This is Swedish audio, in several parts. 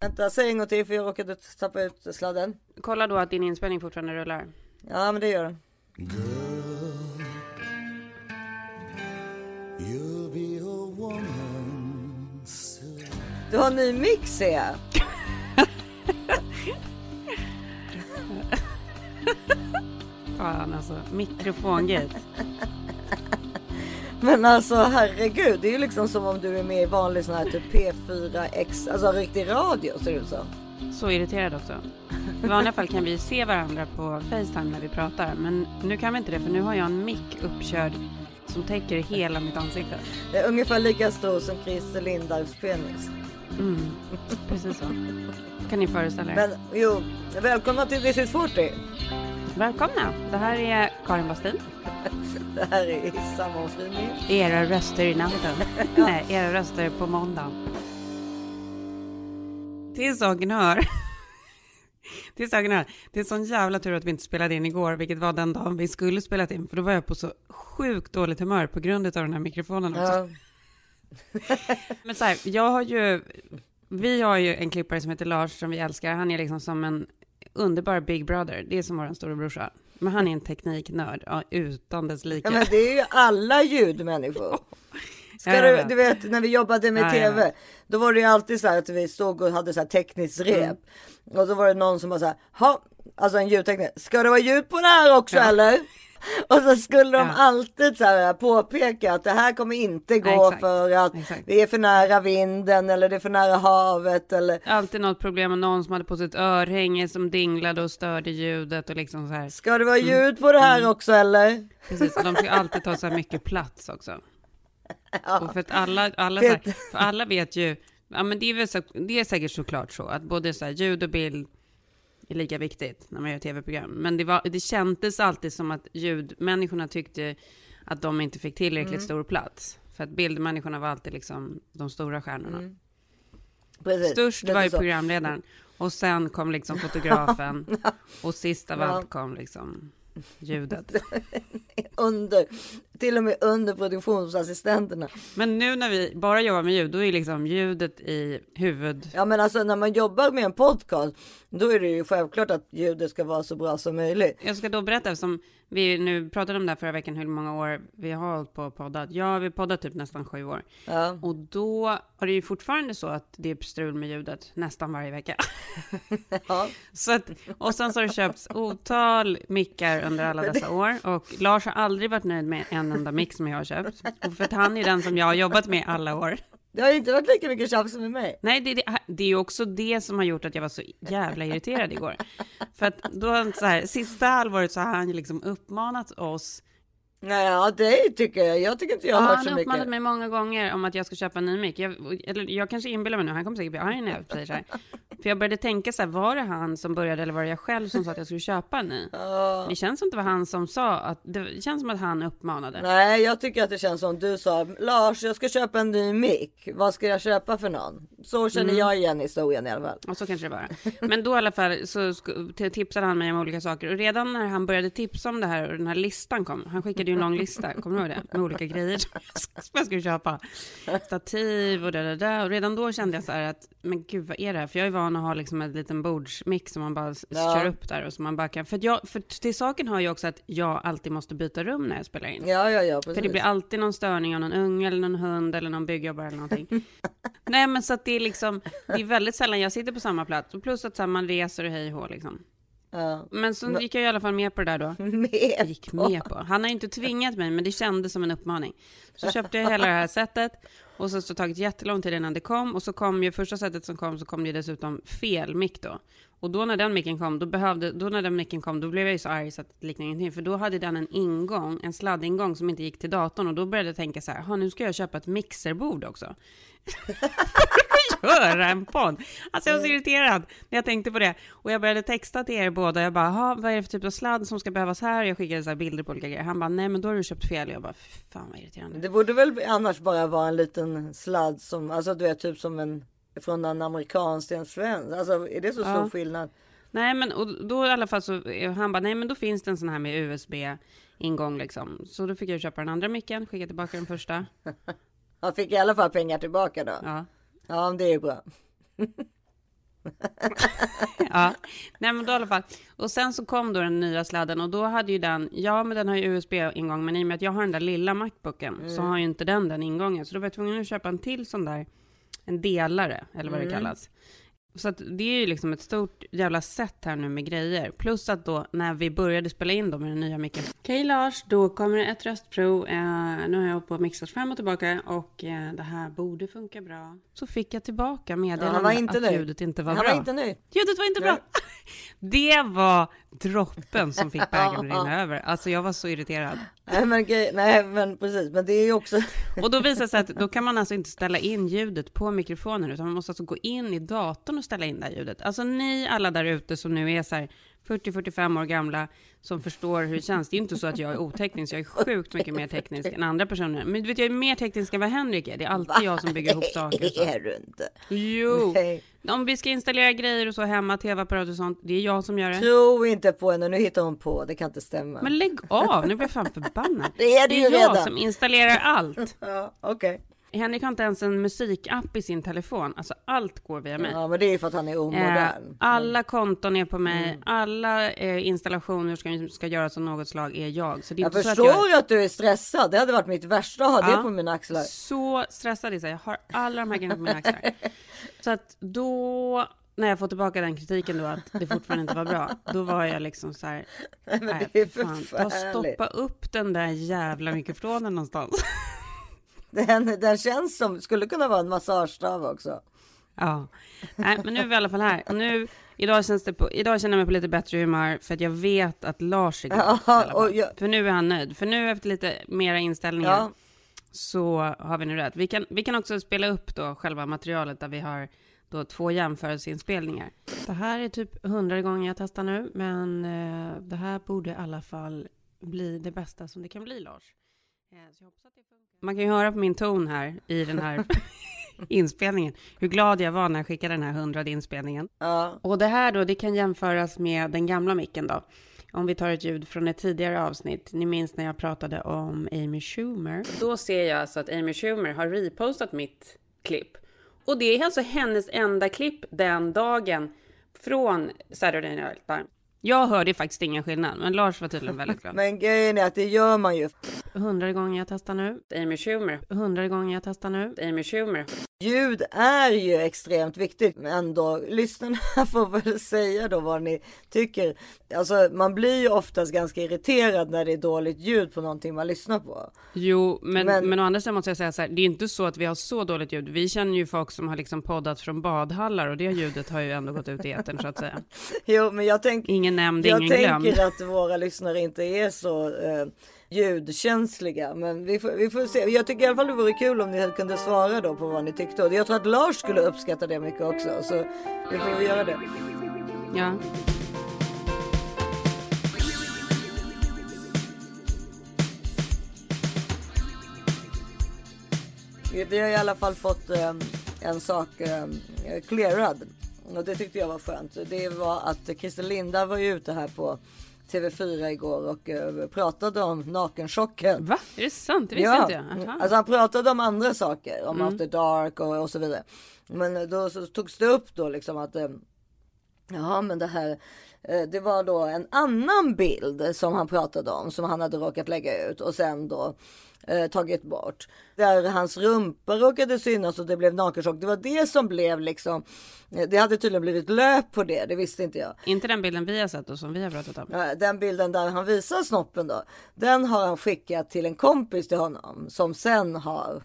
Vänta, säg en gång till för jag råkade tappa ut sladden. Kolla då att din inspelning fortfarande rullar. Ja, men det gör den. You'll be a woman soon. Du har en ny mix ser jag. Fan alltså, mikrofongate. Men alltså herregud, det är ju liksom som om du är med i vanlig sån här typ P4X, alltså riktig radio ser det ut som. Så irriterad också. I vanliga fall kan vi se varandra på Facetime när vi pratar, men nu kan vi inte det för nu har jag en mick uppkörd som täcker hela mitt ansikte. Det är ungefär lika stor som Christer Lindarws penis. Mm, precis så. Kan ni föreställa er? Men jo, välkomna till This is 40. Välkomna! Det här är Karin Bastin. Det här är sammanfrining. Era röster i natten. Nej, era röster på måndagen. Till saken hör. Till saken hör. Det är sån jävla tur att vi inte spelade in igår, vilket var den dagen vi skulle spelat in, för då var jag på så sjukt dåligt humör på grund av den här mikrofonen också. Ja. Men så här, jag har ju, vi har ju en klippare som heter Lars som vi älskar. Han är liksom som en underbar Big Brother. Det är som vår storebrorsa. Men han är en tekniknörd ja, utan dess like. ja, men det är ju alla ljudmänniskor. Ska Ja, du, vet. du vet när vi jobbade med Ja, tv, då var det ju alltid så här att vi stod och hade så här tekniskt rep. Mm. Och då var det någon som var så här, ha, alltså en ljudtekniker, ska det vara ljud på det här också eller? Och så skulle de Ja. alltid så här påpeka att det här kommer inte gå Exakt. för att Exakt. vi är för nära vinden eller det är för nära havet eller Alltid något problem med någon som hade på sig ett örhänge som dinglade och störde ljudet och liksom så här. ska det vara ljud på det här också eller? Precis, och de ska alltid ta så här mycket plats också. Och för att alla, alla, så Det- här, för alla vet ju, ja men det är väl så, det är säkert såklart så att både så här ljud och bild är lika viktigt när man gör tv-program. Men det, var, det kändes alltid som att ljudmänniskorna tyckte att de inte fick tillräckligt Mm. stor plats. För att bildmänniskorna var alltid liksom de stora stjärnorna. Mm. Precis, Störst var ju programledaren. Och sen kom liksom fotografen. Och sist av allt kom liksom ljudet. under, till och med under produktionsassistenterna. Men nu när vi bara jobbar med ljud, då är liksom ljudet i huvud... Ja men alltså när man jobbar med en podcast, då är det ju självklart att ljudet ska vara så bra som möjligt. Jag ska då berätta, eftersom vi nu pratade om det här förra veckan, hur många år vi har hållit på och poddat. Ja, vi poddat typ nästan sju år. Ja. Och då är det ju fortfarande så att det är strul med ljudet nästan varje vecka. Ja. Så att, och sen så har det köpts otal mickar under alla dessa år. Och Lars har aldrig varit nöjd med en enda mick som jag har köpt. Och för att han är den som jag har jobbat med alla år. Det har inte varit lika mycket tjafs med mig. Nej, det, det, det är ju också det som har gjort att jag var så jävla irriterad igår. För att då, så här, sista halvåret så har han liksom uppmanat oss. Nej, ja det tycker jag. Jag tycker inte jag Ja, har hört han så har uppmanat mycket. mig många gånger om att jag ska köpa en ny mick. Jag, eller jag kanske inbillar mig nu, han kommer säkert bli arg när jag säger så här. För jag började tänka så här, var det han som började eller var det jag själv som sa att jag skulle köpa en ny? Ja. Det känns som att det var han som sa att, det känns som att han uppmanade. Nej, jag tycker att det känns som du sa, Lars, jag ska köpa en ny mick. Vad ska jag köpa för någon? Så känner Mm. jag igen historien i alla fall. Och så kanske det var. Men då i alla fall så tipsade han mig om olika saker. Och redan när han började tipsa om det här och den här listan kom. Han skickade ju en lång lista, kommer du ihåg det? Med olika grejer som jag skulle köpa. Stativ och det där, där. Och redan då kände jag så här att, men gud vad är det här? För jag är van att ha liksom en liten bordsmix som man bara Ja. kör upp där. Och så man bara kan, för, jag, för till saken har ju också att jag alltid måste byta rum när jag spelar in. Ja, ja, ja, precis. För det blir alltid någon störning av någon unge eller någon hund eller någon byggjobbare eller någonting. Nej men så att det är liksom, det är väldigt sällan jag sitter på samma plats. Och plus att så här, man reser och hej och hå, liksom. Ja. Men så gick jag i alla fall med på det där då. Med gick med på. Han har inte tvingat mig, men det kändes som en uppmaning. Så köpte jag hela det här sättet och så så tagit jättelång tid innan det kom och så kom ju första sättet som kom så kom det dessutom fel mick då. Och då när den micken kom, då behövde, då när den micken kom, då blev jag ju så arg så att det liknade ingenting. För då hade den en ingång, en sladdingång som inte gick till datorn och då började jag tänka så här, nu ska jag köpa ett mixerbord också. göra en podd. Alltså jag var så irriterad när jag tänkte på det. Och jag började texta till er båda. Jag bara, vad är det för typ av sladd som ska behövas här? Jag skickade så här bilder på olika grejer. Han bara, nej men då har du köpt fel. Jag bara, "Fy fan vad irriterande. Det borde väl annars bara vara en liten sladd som, alltså du vet typ som en från en amerikansk till en svensk. Alltså är det så stor Ja. skillnad? Nej men och då i alla fall så, han bara, nej men då finns det en sån här med USB-ingång liksom. Så då fick jag köpa den andra micken, skicka tillbaka den första. Han fick i alla fall pengar tillbaka då. Ja. Ja, det är bra. ja, nej men då i alla fall. Och sen så kom då den nya sladden och då hade ju den, ja men den har ju USB-ingång, men i och med att jag har den där lilla Macbooken så har ju inte den den ingången. Så då var jag tvungen att köpa en till sån där, en delare, eller vad det kallas. Så att det är ju liksom ett stort jävla set här nu med grejer. Plus att då när vi började spela in då med den nya micken. Okej Lars, då kommer det ett röstprov. Eh, nu har jag hållit på och mixat fram och tillbaka och eh, det här borde funka bra. Så fick jag tillbaka Ja, han meddelandet inte att nöjd. ljudet inte var Han bra. var inte nöjd. Ljudet var inte bra. Det var droppen som fick bägaren att rinna över. Alltså jag var så irriterad. Nej men, nej men precis, men det är ju också... Och då visar det sig att då kan man alltså inte ställa in ljudet på mikrofonen, utan man måste alltså gå in i datorn och ställa in det här ljudet. Alltså ni alla där ute som nu är så här 40-45 år gamla, som förstår hur det känns. Det är inte så att jag är oteknisk, jag är sjukt mycket mer teknisk än andra personer. Men du vet, jag är mer teknisk än vad Henrik är. Det är alltid jag som bygger ihop saker. Det är du inte. Jo, Nej. om vi ska installera grejer och så hemma, tv-apparat och sånt, det är jag som gör det. Tro inte på henne, nu hittar hon på, det kan inte stämma. Men lägg av, nu blir jag fan förbannad. Det är det ju jag redan. som installerar allt. Ja, okej. Henrik har inte ens en musikapp i sin telefon. Alltså allt går via mig. Ja men det är för att han är Eh, omodern. alla konton är på mig, Mm. alla eh, installationer ska, ska göras av något slag är jag. Så det är Jag inte så att förstår jag att du är stressad, det hade varit mitt värsta att ha Ja. det på mina axlar. är så stressad i sig. Jag har alla de här grejerna på mina axlar. Så att då, när jag får tillbaka den kritiken då att det fortfarande inte var bra, då var jag liksom så här, Nej, men det är fan, ta stoppa upp den där jävla mikrofonen någonstans. Den, den känns som, skulle kunna vara en massagestav också. Ja, nej, men nu är vi i alla fall här. Nu, idag, känns det på, idag känner jag mig på lite bättre humör för att jag vet att Lars är glad. Ja, jag- För nu är han nöjd. För nu efter lite mera inställningar Ja. så har vi nu rätt. Vi kan, vi kan också spela upp då själva materialet där vi har då två jämförelseinspelningar. Det här är typ hundra gånger jag testar nu, men eh, det här borde i alla fall bli det bästa som det kan bli, Lars. Eh, så jag hoppas att det funkar. Man kan ju höra på min ton här i den här inspelningen hur glad jag var när jag skickade den här hundrade inspelningen. Ja. Och det här då, det kan jämföras med den gamla micken då. Om vi tar ett ljud från ett tidigare avsnitt. Ni minns när jag pratade om Amy Schumer. Då ser jag alltså att Amy Schumer har repostat mitt klipp. Och det är alltså hennes enda klipp den dagen från Saturday Night Live. Jag hörde faktiskt ingen skillnad, men Lars var tydligen väldigt glad. Men grejen är att det gör man ju. Hundrade gången jag testar nu. Amy Schumer. Hundrade gången jag testar nu. Amy Schumer. Ljud är ju extremt viktigt, men ändå lyssnarna får väl säga då vad ni tycker. Alltså man blir ju oftast ganska irriterad när det är dåligt ljud på någonting man lyssnar på. Jo, men, men, Men- å andra sidan måste jag säga så här, det är inte så att vi har så dåligt ljud. Vi känner ju folk som har liksom poddat från badhallar och det ljudet har ju ändå gått ut i etern så att säga. Jo, men jag tänker Ingen nämnd, Jag ingen glömd. tänker att våra lyssnare inte är så eh, ljudkänsliga. Men vi får, vi får se. Jag tycker i alla fall det vore kul om ni kunde svara då på vad ni tyckte. Och jag tror att Lars skulle uppskatta det mycket också. Så vi får göra det. Ja. Vi, vi har i alla fall fått eh, en sak eh, clearad. Och det tyckte jag var skönt. Det var att Christer Linda var ju ute här på TV4 igår och eh, pratade om nakenchocken. Va? Är det sant? Det visste inte jag. Aha. Alltså han pratade om andra saker, om After Dark och, och så vidare. Men då så togs det upp då liksom att eh, Jaha, men det här. eh, Det var då en annan bild som han pratade om som han hade råkat lägga ut och sen då eh, tagit bort. Där hans rumpa råkade synas och det blev nakenchock. Det var det som blev liksom. eh, Det hade tydligen blivit löp på det. Det visste inte jag. Inte den bilden vi har sett och som vi har pratat om. Ja, Den bilden där han visar snoppen då. Den har han skickat till en kompis till honom som sen har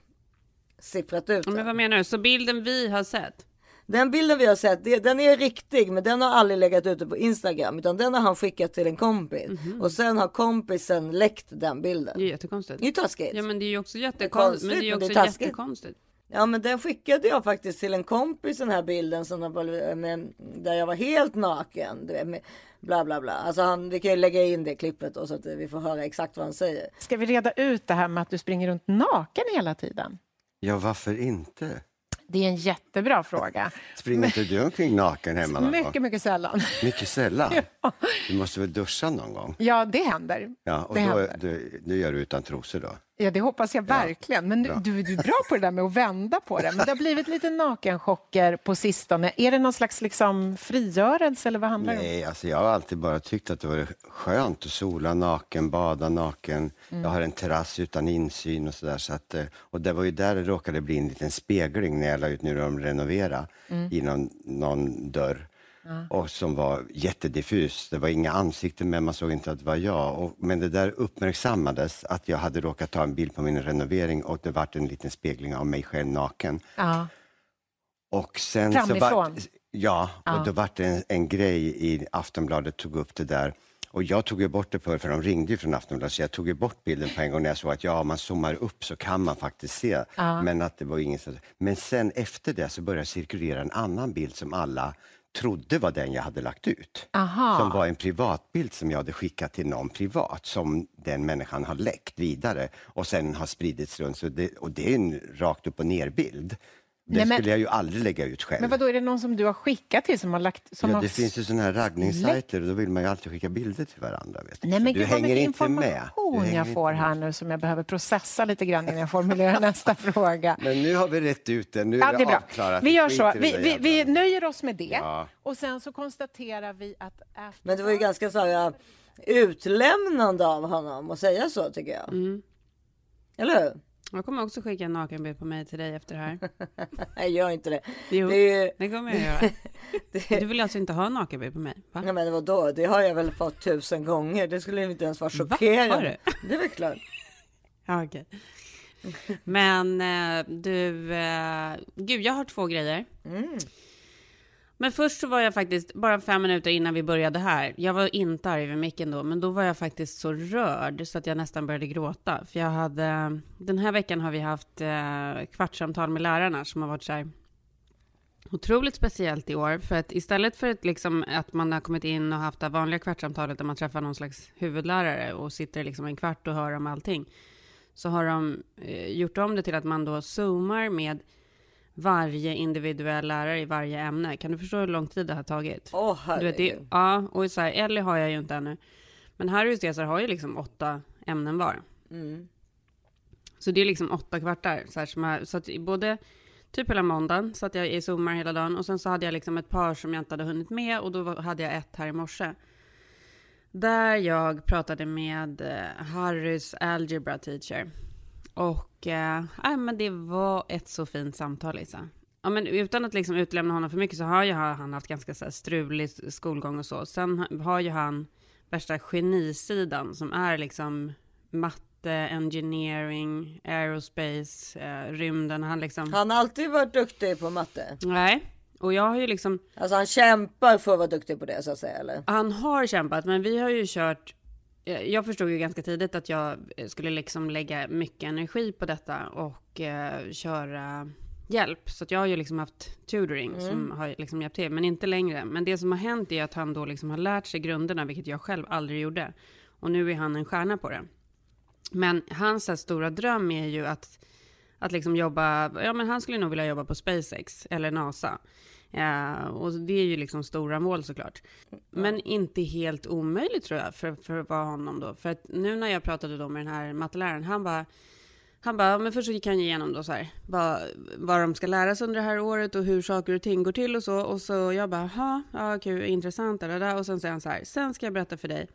sipprat ut Men vad menar du? Så bilden vi har sett? Den bilden vi har sett, det, den är riktig, men den har aldrig legat ute på Instagram, utan den har han skickat till en kompis och sen har kompisen läckt den bilden. Det är jättekonstigt. Det är ju taskigt. Ja, men det är ju också konstigt, jättekonstigt. Men det är men det också är jättekonstigt. Ja, men den skickade jag faktiskt till en kompis den här bilden som var, med, där jag var helt naken. du vet, Med, bla bla bla. Alltså han, vi kan ju lägga in det klippet då, så att vi får höra exakt vad han säger. Ska vi reda ut det här med att du springer runt naken hela tiden? Ja, varför inte? Det är en jättebra fråga. Springer inte du omkring naken hemma någon Mycket, mycket sällan. Mycket sällan. Du måste väl duscha någon gång? Ja, det händer. Ja, och Det då, händer. du, du gör du utan trosor då? Ja, det hoppas jag verkligen. Men du, du, du är bra på det där med att vända på det. Men det har blivit lite nakenchocker på sistone. Är det någon slags liksom frigörelse eller vad handlar det om? Nej, alltså jag har alltid bara tyckt att det var skönt att sola naken, bada naken. Mm. Jag har en terrass utan insyn och sådär. Så att, eh, och det var ju där det råkade bli en liten spegling när jag la ut nu de renoverade Mm. i någon, någon dörr. Och som var jättediffus. Det var inga ansikten med, man såg inte att det var jag. Och, men det där uppmärksammades att jag hade råkat ta en bild på min renovering och det vart en liten spegling av mig själv naken. Ja. Och sen så var, Framifrån? ja, Ja. och då var det en, en grej i Aftonbladet tog upp det där. Och jag tog ju bort det för, för de ringde ju från Aftonbladet, så jag tog ju bort bilden på en gång när jag såg att ja, om man zoomar upp så kan man faktiskt se. Ja. Men att det var ingen. Men sen efter det så började cirkulera en annan bild som alla trodde var den jag hade lagt ut. Aha. Som var en privatbild som jag hade skickat till någon privat som den människan har läckt vidare och sen har spridits runt. Så det, och det är en rakt upp och ner Den Nej, men- skulle jag ju aldrig lägga ut själv. Men vad då är det någon som du har skickat till som har lagt... Som Ja, har... det finns ju sådana här raggningssajter och då vill man ju alltid skicka bilder till varandra. Vet du. Nej, men du gud, vad hänger mycket inte med. Du information hänger jag får här nu som jag behöver processa lite grann innan jag formulerar nästa fråga. Men nu har vi rätt ut det. Nu är Ja, det är avklarat. Vi gör så. det Vi, vi, vi nöjer oss med det. Ja. Och sen så konstaterar vi att... Men det var ju ganska så här, utlämnande av honom att säga så tycker jag. Mm. Eller hur? Jag kommer också skicka en nakenbild på mig till dig efter det här. Nej, gör inte det. Jo, Det ju, det kommer jag göra. Du vill alltså inte ha en nakenbild på mig? Va? nej men vadå, det har jag väl fått tusen gånger. Det skulle inte ens vara Va? chockerande. Du? Det är väl klart. Ja, okej. Men eh, du, eh, gud jag har två grejer. Mm. Men först så var jag faktiskt, bara fem minuter innan vi började här, jag var inte arg över micken då, men då var jag faktiskt så rörd så att jag nästan började gråta. För jag hade, den här veckan har vi haft eh, kvartssamtal med lärarna som har varit så här otroligt speciellt i år. För att istället för att, liksom, att man har kommit in och haft det vanliga kvartssamtalet där man träffar någon slags huvudlärare och sitter liksom en kvart och hör om allting, så har de eh, gjort om det till att man då zoomar med varje individuell lärare i varje ämne. Kan du förstå hur lång tid det har tagit? Åh Du vet, det, herregud. ja, och så här, Ellie har jag ju inte ännu. Men Harry och Cesar har ju liksom åtta ämnen var. Mm. Så det är liksom åtta kvartar. Så, här, som jag, så att både typ hela måndagen satt jag i Zoomar hela dagen och sen så hade jag liksom ett par som jag inte hade hunnit med och då hade jag ett här i morse. Där jag pratade med eh, Harrys algebra teacher. Och eh, nej, men det var ett så fint samtal Lisa. Ja, men utan att liksom utlämna honom för mycket så har ju han haft ganska så här strulig skolgång och så. Sen ha- har ju han värsta genisidan som är liksom matte, engineering, aerospace, eh, rymden. Han liksom... Han har alltid varit duktig på matte. Nej, och jag har ju liksom... Alltså han kämpar för att vara duktig på det så att säga eller? Han har kämpat, men vi har ju kört... eh, Jag förstod ju ganska tidigt att jag skulle liksom lägga mycket energi på detta och eh, köra hjälp. Så att jag har ju liksom haft tutoring som har liksom hjälpt till, men inte längre. Men det som har hänt är att han då liksom har lärt sig grunderna, vilket jag själv aldrig gjorde. Och nu är han en stjärna på det. Men hans här, stora dröm är ju att, att liksom jobba, ja men han skulle nog vilja jobba på SpaceX eller NASA. Ja, och det är ju liksom stora mål såklart. Men inte helt omöjligt tror jag för, för att vara honom då. För att nu när jag pratade då med den här matteläraren, han bara, han bara, men först så gick han igenom då så här, vad, vad de ska lära sig under det här året och hur saker och ting går till och så. Och så jag bara, "Ha, ja, kul, intressant, där, där. och sen säger han så här, sen ska jag berätta för dig.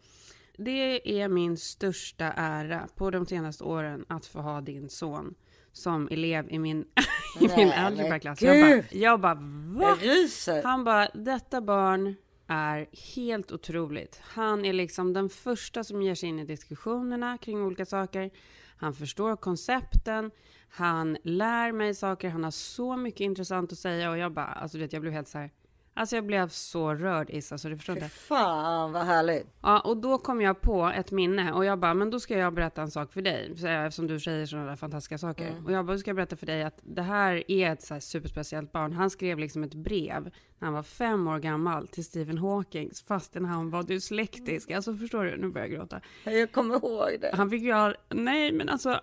Det är min största ära på de senaste åren att få ha din son som elev i min, i min algebraklass. Jag bara, jag bara, va? Jag. Han bara, detta barn är helt otroligt. Han är liksom den första som ger sig in i diskussionerna kring olika saker. Han förstår koncepten, han lär mig saker, han har så mycket intressant att säga och jag bara, alltså vet, jag blev helt så här, alltså jag blev så rörd Issa, så du förstår inte. fan vad härligt. Ja, och då kom jag på ett minne och jag bara, men då ska jag berätta en sak för dig, jag- eftersom du säger sådana där fantastiska saker. Och jag bara, då ska jag berätta för dig att det här är ett så här superspeciellt barn. Han skrev liksom ett brev när han var fem år gammal till Stephen Hawking, fastän han var dyslektisk. Alltså förstår du, nu börjar jag gråta. Jag kommer ihåg det. Han fick ju all... nej men alltså,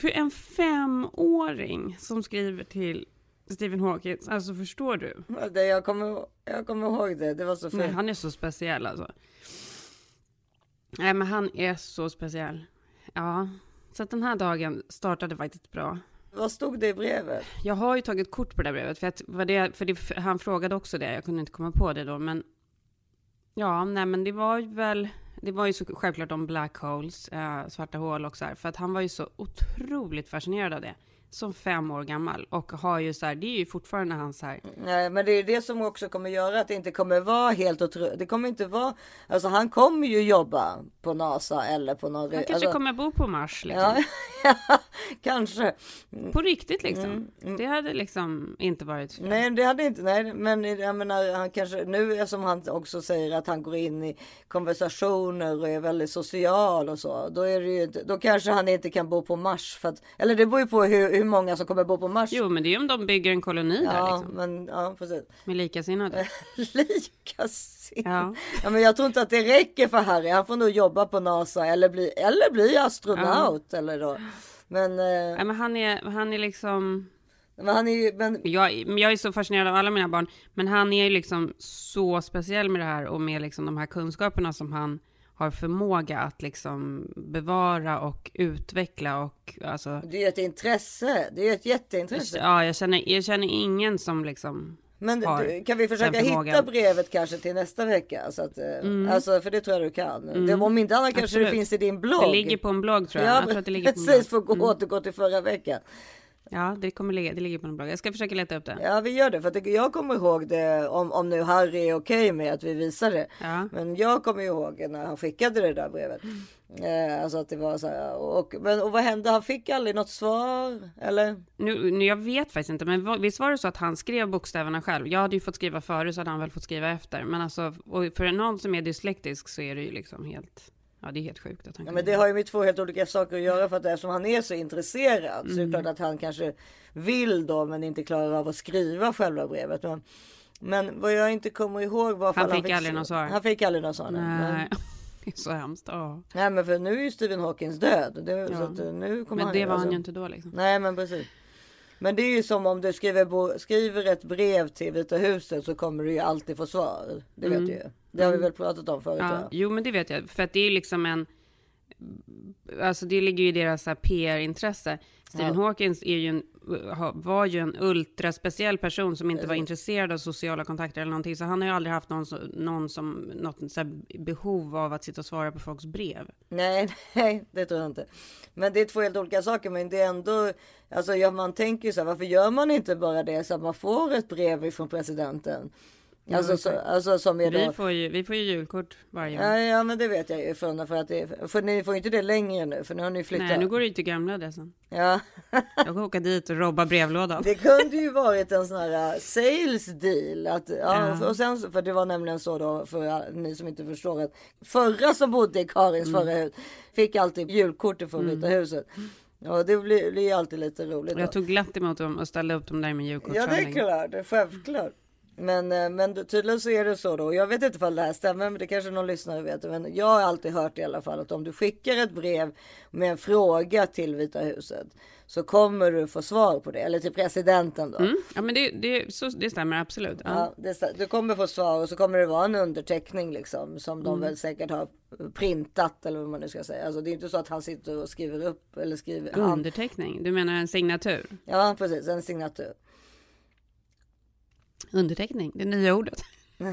för en femåring som skriver till Stephen Hawking, alltså förstår du? det jag, kommer, jag kommer ihåg det. Det var så fint. han är så speciell alltså. Nej, men han är så speciell. Ja, Så att den här dagen startade faktiskt bra. Vad stod det i brevet? Jag har ju tagit kort på det brevet, för, att, vad det, för det, han frågade också det, jag kunde inte komma på det då, men ja, nej men det var ju väl, det var ju så självklart om black holes, eh, svarta hål och så här, för att han var ju så otroligt fascinerad av det, som fem år gammal, och har ju så här, det är ju fortfarande hans här, Nej, men det är det som också kommer göra att det inte kommer vara helt otroligt. Det kommer inte vara, alltså han kommer ju jobba på NASA eller på någon... han kanske alltså, kommer bo på Mars liksom. Ja, kanske. På riktigt liksom. Det hade liksom inte varit fel. Mm, Nej, det hade inte. Nej, men jag menar, han kanske nu som han också säger att han går in i konversationer och är väldigt social och så. Då är det ju, då kanske han inte kan bo på Mars för att, eller det beror ju på hur, hur många som kommer bo på Mars. Jo, men det är om de bygger en koloni där ja, liksom. men ja, precis. Med likasinnade. Likasinnade. Ja. Ja, men jag tror inte att det räcker för Harry. Han får nog jobba på NASA eller bli, eller bli astronaut eller då. Men, eh, Nej, men han är, han är liksom... men han är ju, men Jag, men jag är så fascinerad av alla mina barn, men han är ju liksom så speciell med det här och med liksom de här kunskaperna som han har förmåga att liksom bevara och utveckla och alltså... det är ett intresse. Det är ett jätteintresse. Ja, jag känner, jag känner ingen som liksom... Men har kan vi försöka hitta brevet kanske till nästa vecka? Så att, eh, Alltså för det tror jag du kan. Det, om inte annat kanske det Absolut. finns i din blogg. Det ligger på en blogg tror jag. Ja, jag tror att det ligger på en precis. blogg. Får gå återgå till förra veckan. Ja, det kommer ligga, det ligger på en blogg. Jag ska försöka leta upp det. Ja, vi gör det. För det- jag kommer ihåg det om, om nu Harry är okej med att vi visar det. Ja. Men jag kommer ihåg när han skickade det där brevet. Eh, alltså att det var så här. Och, men, och vad hände? Han fick aldrig något svar? Eller? Nu, nu, jag vet faktiskt inte, men visst var det så att han skrev bokstäverna själv? Jag hade ju fått skriva före så hade han väl fått skriva efter. Men alltså, för någon som är dyslektisk så är det ju liksom helt, ja det är helt sjukt att han Ja, men det har ju med två helt olika saker att göra för att eftersom han är så intresserad så är det Mm. klart att han kanske vill då men inte klarar av att skriva själva brevet. Men, men vad jag inte kommer ihåg var Han fall fick aldrig något svar. Han fick aldrig något svar. nej. Men, det är så hemskt. Ja. nej men för nu är ju Stephen Hawkins död. Det, så Ja. att, eh, nu kommer Men han det var han alltså- ju inte då liksom. Nej men precis. Men det är ju som om du skriver, skriver ett brev till Vita huset så kommer du ju alltid få svar. Det vet du ju. Det har vi väl pratat om förut. Mm. Ja, jo, men det vet jag. För att det är ju liksom en... Alltså det ligger ju i deras PR-intresse. Stephen Hawkins är ju en, var ju en ultraspeciell person som inte var intresserad av sociala kontakter eller någonting. Så han har ju aldrig haft någon, någon som, något så behov av att sitta och svara på folks brev. Nej, nej, det tror jag inte. Men det är två helt olika saker. Men det är ändå, alltså ja, man tänker ju så här, varför gör man inte bara det så att man får ett brev ifrån presidenten? Alltså, så, alltså som är Vi då. får ju, vi får ju julkort varje år. Ja, ja, men det vet jag ju från för att det, för ni får inte det längre nu, för nu har ni flyttat. Nej, nu går det ju till gamla adressen. Ja, Jag får åka dit och robba brevlådan. det kunde ju varit en sån här uh, sales deal. Att, ja, Ja. Och sen, för det var nämligen så då, för uh, ni som inte förstår att förra som bodde i Karins Mm. förra hus fick alltid julkort från Vita huset. Ja, det blir, blir ju alltid lite roligt. Och då. jag tog glatt emot dem och ställde upp dem där med Ja, det är klart. det är Självklart. Men, eh, men tydligen så är det så då. Jag vet inte ifall det här stämmer, men det kanske någon lyssnare vet. Men jag har alltid hört i alla fall att om du skickar ett brev med en fråga till Vita huset så kommer du få svar på det. Eller till presidenten då. Mm. Ja, men det, det, så, det stämmer absolut. Ja. Ja, det, du kommer få svar och så kommer det vara en underteckning liksom som Mm. de väl säkert har printat eller vad man nu ska säga. Alltså det är inte så att han sitter och skriver upp eller skriver. Han, Underteckning, du menar en signatur? ja, precis, en signatur. Underteckning, det nya ordet.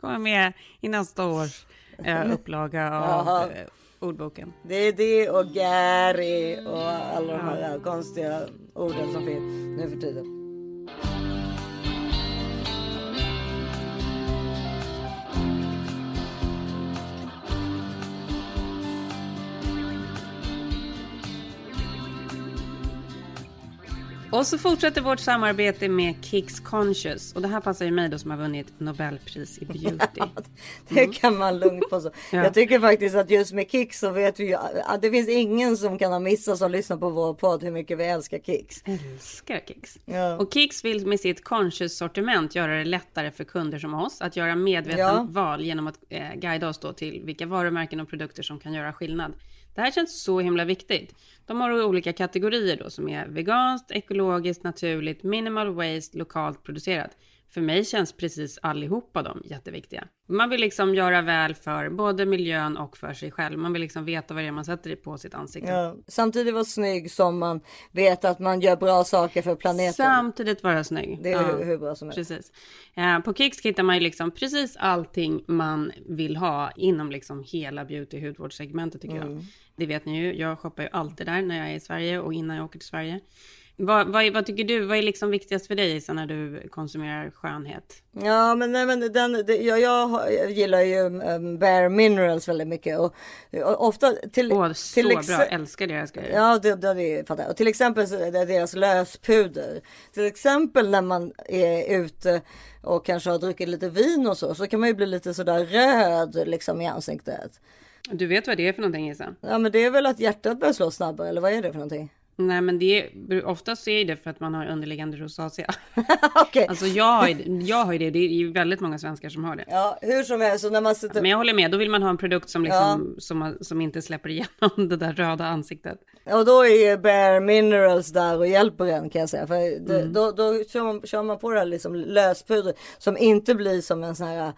Kommer med i nästa års eh, upplaga av Jaha. eh, ordboken. Det är det och Gary och alla de här konstiga orden som finns nu för tiden. Och så fortsätter vårt samarbete med Kicks Conscious. Och det här passar ju mig då som har vunnit Nobelpris i beauty. Det kan man lugnt påstå. Ja. Jag tycker faktiskt att just med Kicks så vet vi ju att det finns ingen som kan ha missat som lyssnar på vår podd hur mycket vi älskar Kicks. Älskar Kicks. Ja. Och Kicks vill med sitt conscious-sortiment göra det lättare för kunder som oss att göra medvetna Ja. val genom att eh, guida oss då till vilka varumärken och produkter som kan göra skillnad. Det här känns så himla viktigt. De har olika kategorier då som är veganskt, ekologiskt, naturligt, minimal waste, lokalt producerat. för mig känns precis allihopa de jätteviktiga. Man vill liksom göra väl för både miljön och för sig själv. Man vill liksom veta vad det är man sätter på sitt ansikte. Ja. Samtidigt vara snygg som man vet att man gör bra saker för planeten. Samtidigt vara snygg. Det är hur, hur bra som helst. Precis. Eh, på Kicks hittar man ju liksom precis allting man vill ha inom liksom hela beauty hudvårdssegmentet tycker Mm. jag. Det vet ni ju, jag shoppar ju alltid där när jag är i Sverige och innan jag åker till Sverige. Vad, vad, vad tycker du, vad är liksom viktigast för dig när du konsumerar skönhet? Ja men nej men den, det, jag, jag gillar ju um, Bare Minerals väldigt mycket och, och ofta till, Åh, så till bra, exe- älskar deras grejer. Ja, det, det, det fattar jag. Och till exempel deras löspuder. Till exempel när man är ute och kanske har druckit lite vin och så, så kan man ju bli lite sådär röd liksom i ansiktet. Du vet vad det är för någonting Isa? Ja, men det är väl att hjärtat börjar slå snabbare, eller vad är det för någonting? Nej men det är, oftast är det för att man har underliggande rosacea. Okej, Alltså jag har, jag har ju det, det är ju väldigt många svenskar som har det. ja, hur som helst, så när man sitter... Men jag håller med, då vill man ha en produkt som, liksom, som, som inte släpper igenom det där röda ansiktet. Och då är Bare Minerals där och hjälper en kan jag säga. För det, Mm. då, då kör, man, kör man på det här liksom löspuder som inte blir som en sån här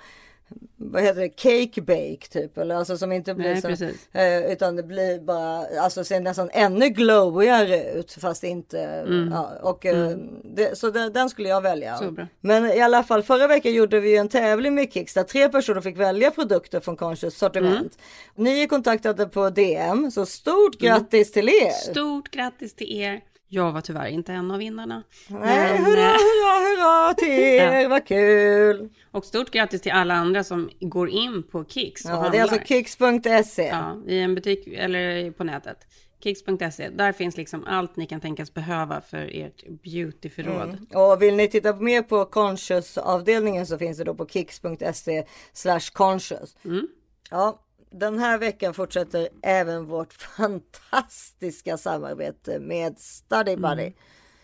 vad heter det, cake bake typ eller alltså som inte blir Nej, så, precis. eh, utan det blir bara, alltså ser nästan ännu glowigare ut fast inte, ja, och eh, det, så den, den skulle jag välja. Mm. Men i alla fall förra veckan gjorde vi en tävling med Kicks där tre personer fick välja produkter från Conscious sortiment. Mm. Ni är kontaktade på DM så stort grattis till er! Stort grattis till er. Jag var tyvärr inte en av vinnarna. Nej, Men, hurra, eh, hurra, hurra till er, vad kul! och stort grattis till alla andra som går in på Kicks och Ja, handlar. det är alltså kicks.se. Ja, i en butik eller på nätet. Kicks.se. Där finns liksom allt ni kan tänkas behöva för ert beautyförråd. Och vill ni titta mer på conscious-avdelningen så finns det då på kicks.se slash conscious. Mm. Ja, den här veckan fortsätter även vårt fantastiska samarbete med Study Buddy. Mm.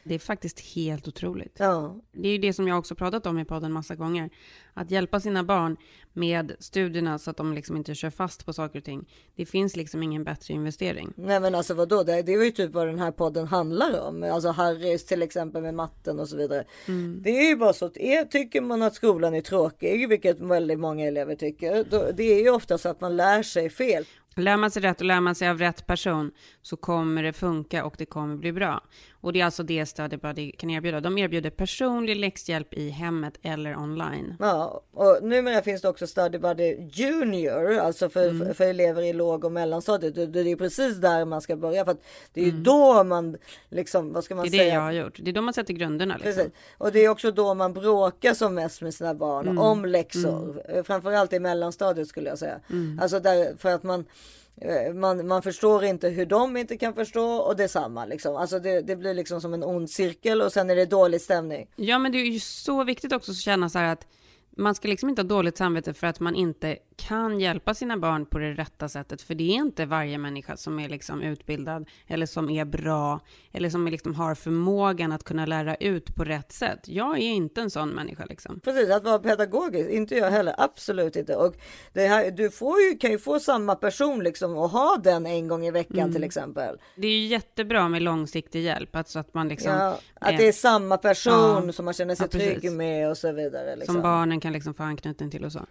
Det är faktiskt helt otroligt. Ja, Det är ju det som jag också pratat om i podden massa gånger. Att hjälpa sina barn med studierna så att de liksom inte kör fast på saker och ting. Det finns liksom ingen bättre investering. nej men alltså vadå, det, det är ju typ vad den här podden handlar om. Alltså Harrys till exempel med matten och så vidare. Det är ju bara så att är, tycker man att skolan är tråkig, vilket väldigt många elever tycker, då, det är ju ofta så att man lär sig fel. Lär man sig rätt och lär man sig av rätt person så kommer det funka och det kommer bli bra. Och det är alltså det Study Buddy kan erbjuda. De erbjuder personlig läxhjälp i hemmet eller online. Ja, och numera finns det också Study Buddy Junior, alltså för, Mm. för, elever i låg och mellanstadiet. Det, det är precis där man ska börja, för att det är Mm. då man liksom, vad ska man Det är det säga? jag har gjort. Det är då man sätter grunderna. Liksom. Precis. Och det är också då man bråkar som mest med sina barn Mm. om läxor. Eh, Framförallt i mellanstadiet skulle jag säga. Mm. Alltså där, för att man Eh, man, man förstår inte hur de inte kan förstå och detsamma liksom. Alltså det, det blir liksom som en ond cirkel och sen är det dålig stämning. Ja, men det är ju så viktigt också att känna så här att man ska liksom inte ha dåligt samvete för att man inte kan hjälpa sina barn på det rätta sättet. För det är inte varje människa som är liksom utbildad eller som är bra eller som liksom har förmågan att kunna lära ut på rätt sätt. Jag är inte en sån människa liksom. Precis, att vara pedagogisk, inte jag heller, absolut inte. Och här, du får ju, kan ju få samma person liksom och ha den en gång i veckan Mm. till exempel. Det är jättebra med långsiktig hjälp, alltså att man liksom Ja, att det är samma person ja. som man känner sig Ja, trygg med och så vidare. Liksom. som barnen kan liksom få anknytning till och så.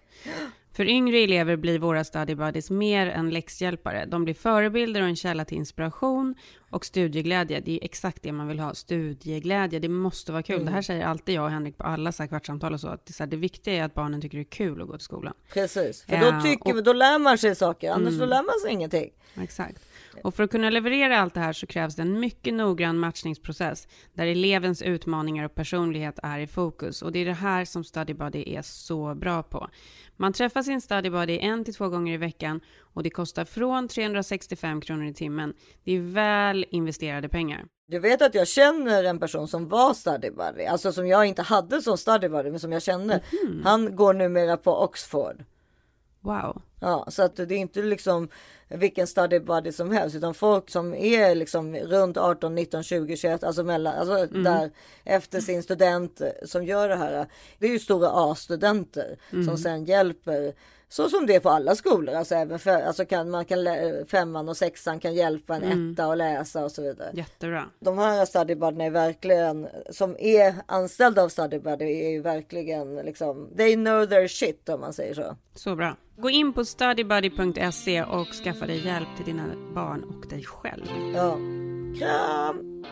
För yngre elever blir våra study buddies mer än läxhjälpare. De blir förebilder och en källa till inspiration och studieglädje. Det är exakt det man vill ha, studieglädje. Det måste vara kul. Mm. Det här säger alltid jag och Henrik på alla så här kvartssamtal och så. Att det, är så här, det viktiga är att barnen tycker det är kul att gå till skolan. Precis, för då, tycker, och- vi- då lär man sig saker, annars Mm. så lär man sig ingenting. Exakt. Och för att kunna leverera allt det här så krävs det en mycket noggrann matchningsprocess där elevens utmaningar och personlighet är i fokus. Och det är det här som Study Buddy är så bra på. Man träffar sin Study Buddy en till två gånger i veckan och det kostar från 365 kronor i timmen. Det är väl investerade pengar. Du vet att jag känner en person som var study buddy, alltså som jag inte hade som study buddy, men som jag känner. Mhm. Han går numera på Oxford. Wow. Ja, så att det är inte liksom vilken study buddy som helst, utan folk som är liksom runt 18, 19, 20, 21, alltså mellan, alltså Mm. där efter sin student som gör det här. Det är ju stora A-studenter Mm. som sen hjälper Så som det är på alla skolor, alltså även för, alltså kan, man kan, femman och sexan kan hjälpa en Mm. etta att läsa och så vidare. Jättebra. De här study buddyna är verkligen, som är anställda av study buddy är ju verkligen liksom, they know their shit om man säger så. Så bra. Gå in på studybuddy.se och skaffa dig hjälp till dina barn och dig själv. Ja. Kram!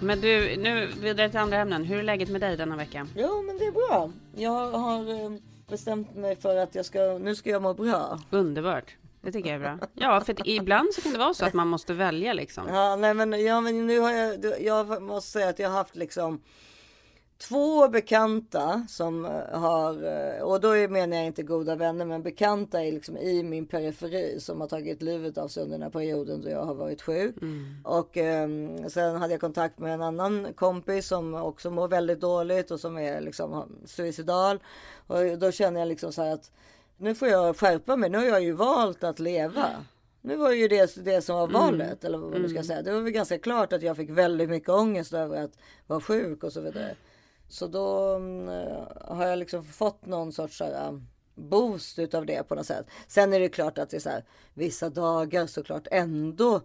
Men du, nu vidare till andra ämnen. Hur är läget med dig denna vecka? Jo men det är bra. Jag har eh, bestämt mig för att jag ska, nu ska jag må bra. Underbart. Det tycker jag är bra. Ja, för ibland så kan det vara så att man måste välja liksom. Ja, nej men, ja, men nu har jag, jag måste säga att jag har haft liksom två bekanta som eh, har, eh, och då menar jag inte goda vänner, men bekanta är liksom i min periferi som har tagit livet av sig under den här perioden då jag har varit sjuk. Och eh, sen hade jag kontakt med en annan kompis som också mår väldigt dåligt och som är liksom suicidal. Och då känner jag liksom så här att nu får jag skärpa mig, nu har jag ju valt att leva. Nu var ju det det som var valet, eller vad man ska säga. Det var väl ganska klart att jag fick väldigt mycket ångest över att vara sjuk och så vidare. Så då mm, har jag liksom fått någon sorts här, um, boost utav det på något sätt. Sen är det klart att det är så här, vissa dagar såklart ändå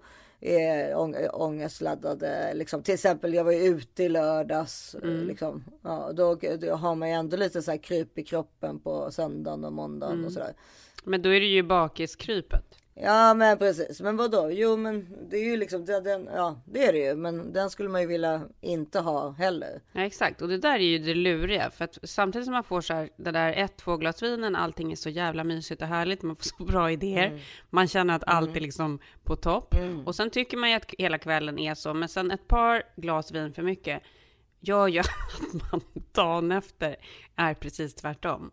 ång ångestladdade. Liksom, till exempel jag var ju ute i lördags. eh, Liksom, ja, då, då har man ju ändå lite så här kryp i kroppen på söndagen och måndagen och sådär. Men då är det ju bakiskrypet. Ja men precis, men vad då? Jo men det är ju liksom den, ja det är det ju, men den skulle man ju vilja inte ha heller. Ja, exakt. Och det där är ju det luriga. För att samtidigt som man får så här, det där ett, två glas vinen, allting är så jävla mysigt och härligt, man får så bra idéer. Man känner att allt är liksom på topp. Och sen tycker man ju att hela kvällen är så, men sen ett par glas vin för mycket gör ju att man dagen efter är precis tvärtom.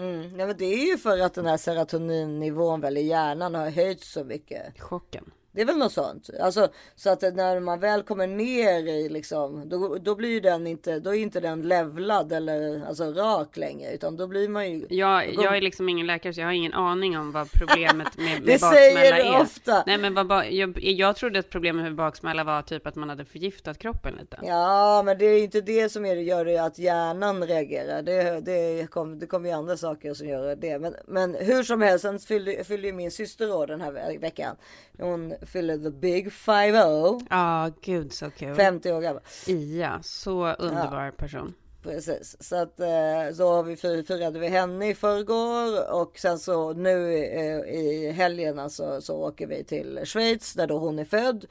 Mm. Ja, men det är ju för att den här serotoninnivån väl i hjärnan har höjts så mycket. Chocken. Det är väl något sånt. Alltså, så att när man väl kommer ner i liksom, då, då blir den inte, då är inte den levlad eller alltså rak längre, utan då blir man ju. Jag, jag är liksom ingen läkare, så jag har ingen aning om vad problemet med, med Det baksmälla säger du är. ofta. Nej, men vad, jag, jag trodde att problemet med baksmälla var typ att man hade förgiftat kroppen lite. Ja, men det är inte det som är, gör det att hjärnan reagerar. Det, det kommer det kommer ju andra saker som gör det. Men, men hur som helst, sen fyllde, fyllde ju min syster år den här ve- veckan. Hon fyllde the big 50 Ja, gud så kul. 50 år gammal. Ia, så underbar person. Precis, så att eh, så har vi fir- firade vi henne i förrgår och sen så nu eh, i helgen alltså, så åker vi till Schweiz där då hon är född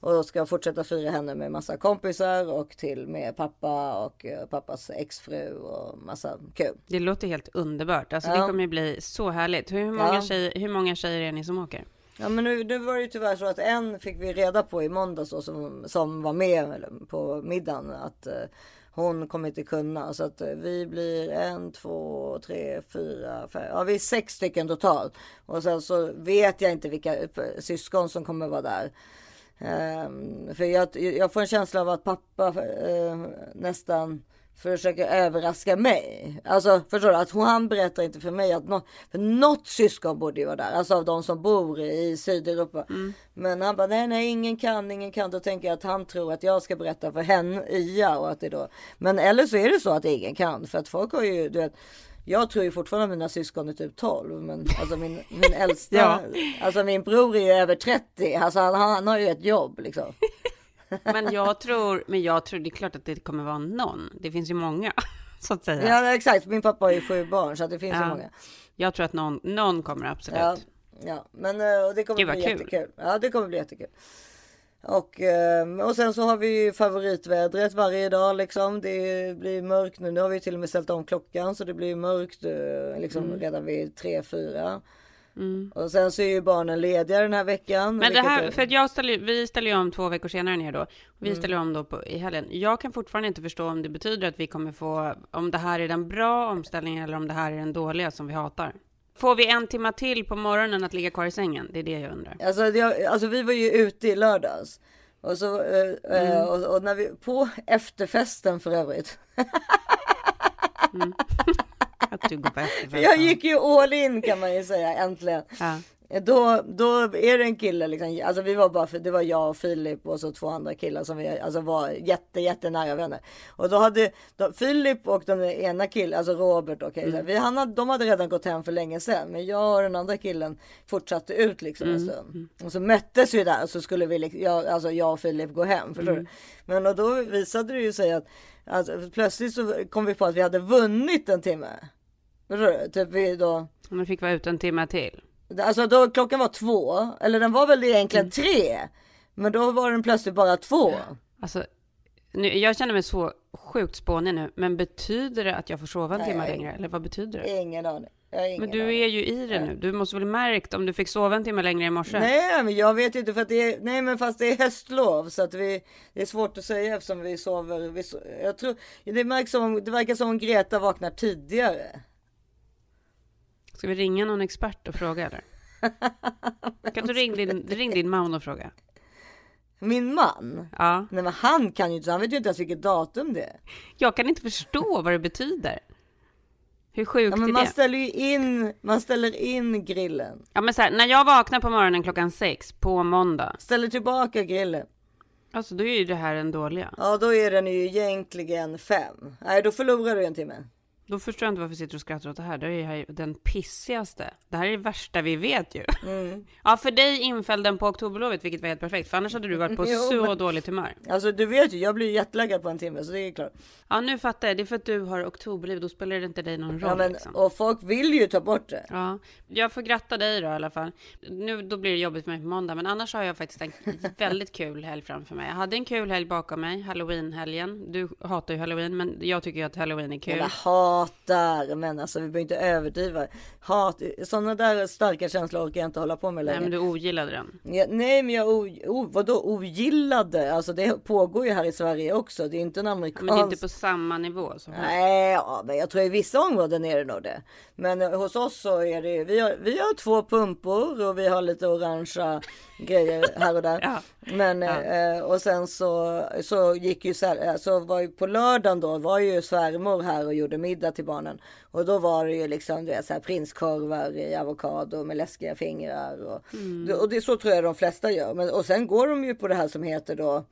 och ska fortsätta fira henne med massa kompisar och till med pappa och eh, pappas exfru och massa kul. Det låter helt underbart. Alltså det Ja. kommer ju bli så härligt. Hur många, Ja. tjejer, hur många tjejer är ni som åker? Ja men nu, nu var det ju tyvärr så att en fick vi reda på i måndags då, som, som var med på middagen att eh, hon kommer inte kunna så att eh, vi blir en, två, tre, fyra, fem, ja vi är sex stycken totalt. Och sen så vet jag inte vilka eh, syskon som kommer vara där. Ehm, för jag, jag får en känsla av att pappa eh, nästan försöker överraska mig. Alltså förstår du? Att hon, han berättar inte för mig att nå, för något syskon borde ju vara där. Alltså av de som bor i Sydeuropa. Men han bara nej nej ingen kan, ingen kan. Då tänker jag att han tror att jag ska berätta för henne, Ia. Och att det då. Men eller så är det så att ingen kan. För att folk har ju, du vet. Jag tror ju fortfarande mina syskon är typ 12. Men alltså min, min äldsta, Ja. alltså min bror är ju över 30. Alltså han, han har ju ett jobb liksom. Men jag tror, men jag tror det är klart att det kommer vara någon. Det finns ju många, så att säga. Ja exakt, min pappa har ju sju barn så det finns ju Ja. många. Jag tror att någon, någon kommer absolut. Ja, ja. men eh, det kommer Gud, bli kul. jättekul. Ja det kommer bli jättekul. Och, eh, och sen så har vi ju favoritvädret varje dag liksom. Det blir mörkt nu. Nu har vi till och med ställt om klockan så det blir mörkt eh, liksom Mm. redan vid tre fyra. Och sen så är ju barnen lediga den här veckan. Men det här, är- för att jag ställer, vi ställer ju om två veckor senare ner då. Vi Mm. ställer om då på, i helgen. Jag kan fortfarande inte förstå om det betyder att vi kommer få, om det här är den bra omställningen eller om det här är den dåliga som vi hatar. Får vi en timma till på morgonen att ligga kvar i sängen? Det är det jag undrar. Alltså, det, alltså vi var ju ute i lördags. Och, så, eh, Mm. eh, och, och när vi, på efterfesten för övrigt. Att du går på efterfest. Jag gick ju all in kan man ju säga äntligen. Ja. Då, då är det en kille, liksom, alltså vi var bara, för, det var jag och Filip och så två andra killar som vi alltså var jätte, jättenära vänner. Och då hade då, Filip och den ena killen, alltså Robert och okay, vi, han hade, de hade redan gått hem för länge sedan. Men jag och den andra killen fortsatte ut liksom en stund. Och så möttes vi där och så skulle vi, liksom- jag, alltså jag och Filip gå hem. Förstår du? Men och då visade det ju sig att alltså, plötsligt så kom vi på att vi hade vunnit en timme. Typ vi då. Nu fick vara ute en timme till. Alltså då klockan var två, eller den var väl egentligen tre. Men då var den plötsligt bara två. Alltså, nu, jag känner mig så sjukt spånig nu, men betyder det att jag får sova en Nej, timme längre? Eller vad betyder det? Ingen aning. Ingen Men du aning. är ju i det nu. Du måste väl märkt om du fick sova en timme längre i morse? Nej, men jag vet inte för att det är, nej men fast det är höstlov så att vi, det är svårt att säga eftersom vi sover. Vi, jag tror, det märks som, det verkar som om Greta vaknar tidigare. Ska vi ringa någon expert och fråga eller? Kan du ringa din, ring din man och fråga? Min man, Ja. nej men han kan ju inte, han vet ju inte ens vilket datum det är. Jag kan inte förstå vad det betyder. Hur sjukt Ja, men är man det? ställer ju in, man ställer in grillen. Ja men så här, när jag vaknar på morgonen klockan sex på måndag, Ställer tillbaka grillen. alltså då är ju det här en dåliga. Ja, då är den ju egentligen fem. Nej, då förlorar du en timme. Då förstår jag inte varför vi sitter och skrattar åt det här. Det är här den pissigaste. Det här är det värsta vi vet ju. Mm. Ja, för dig inföll den på oktoberlovet, vilket var helt perfekt. För annars hade du varit på Jo, så men- dåligt humör. Alltså du vet ju, jag blir jetlaggad på en timme så det är klart. Ja, nu fattar jag. Det är för att du har oktoberliv. Då spelar det inte dig någon roll. Ja, men, liksom. och folk vill ju ta bort det. Ja, jag får gratta dig då i alla fall. Nu då blir det jobbigt för mig på måndag, men annars har jag faktiskt en väldigt kul helg framför mig. Jag hade en kul helg bakom mig, halloween-helgen. Du hatar ju halloween, men jag tycker ju att halloween är kul. Jag hatar, men alltså vi behöver inte överdriva. Hat, sådana där starka känslor orkar jag inte hålla på med Nej, längre. men du ogillade den. Ja, nej, men jag o, o, vadå ogillade? Alltså det pågår ju här i Sverige också. Det är inte en amerikansk. Men det är inte på samma nivå som här. Nej, ja, men jag tror i vissa områden är det nog det. Men eh, hos oss så är det, vi har, vi har två pumpor och vi har lite orangea grejer här och där. Ja. Men eh, och sen så, så gick ju så här, så var ju på lördagen då var ju svärmor här och gjorde middag till barnen. Och då var det ju liksom du vet, så här, prinskorvar i avokado med läskiga fingrar. Och, och det så tror jag de flesta gör. Men, och sen går de ju på det här som heter då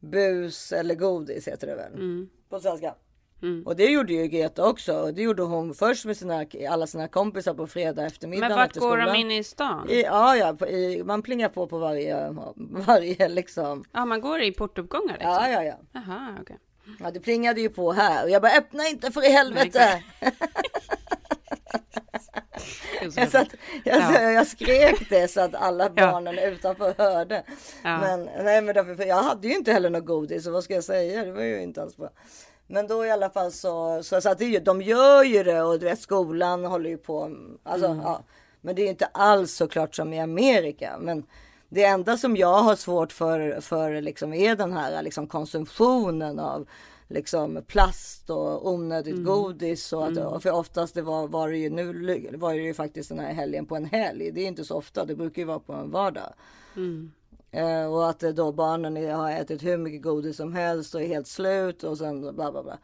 bus eller godis heter det väl. På svenska. Och det gjorde ju Greta också. Och det gjorde hon först med sina, alla sina kompisar på fredag eftermiddag Men vart går de in i stan? I, ja, ja, i, man plingar på på varje, varje liksom. Ja, man går i portuppgångar liksom? Ja, ja, ja. Jaha, okej. Ja, det plingade ju på här och jag bara öppna inte för i helvete. Jag, satt, jag, Ja. jag skrek det så att alla Ja. barnen utanför hörde. Ja. Men nej, men därför, för jag hade ju inte heller något godis, så vad ska jag säga? Det var ju inte alls bra. Men då i alla fall så, så, så att det, de gör ju det och du vet skolan håller ju på. Alltså, Mm. ja. Men det är inte alls så klart som i Amerika. Men det enda som jag har svårt för, för liksom är den här liksom konsumtionen av liksom plast och onödigt Mm. godis. Och att, För oftast det var, var det ju nu var det ju faktiskt den här helgen på en helg. Det är inte så ofta. Det brukar ju vara på en vardag. Mm. Eh, och att eh, då barnen är- har ätit hur mycket godis som helst och är helt slut och sen bla bla bla.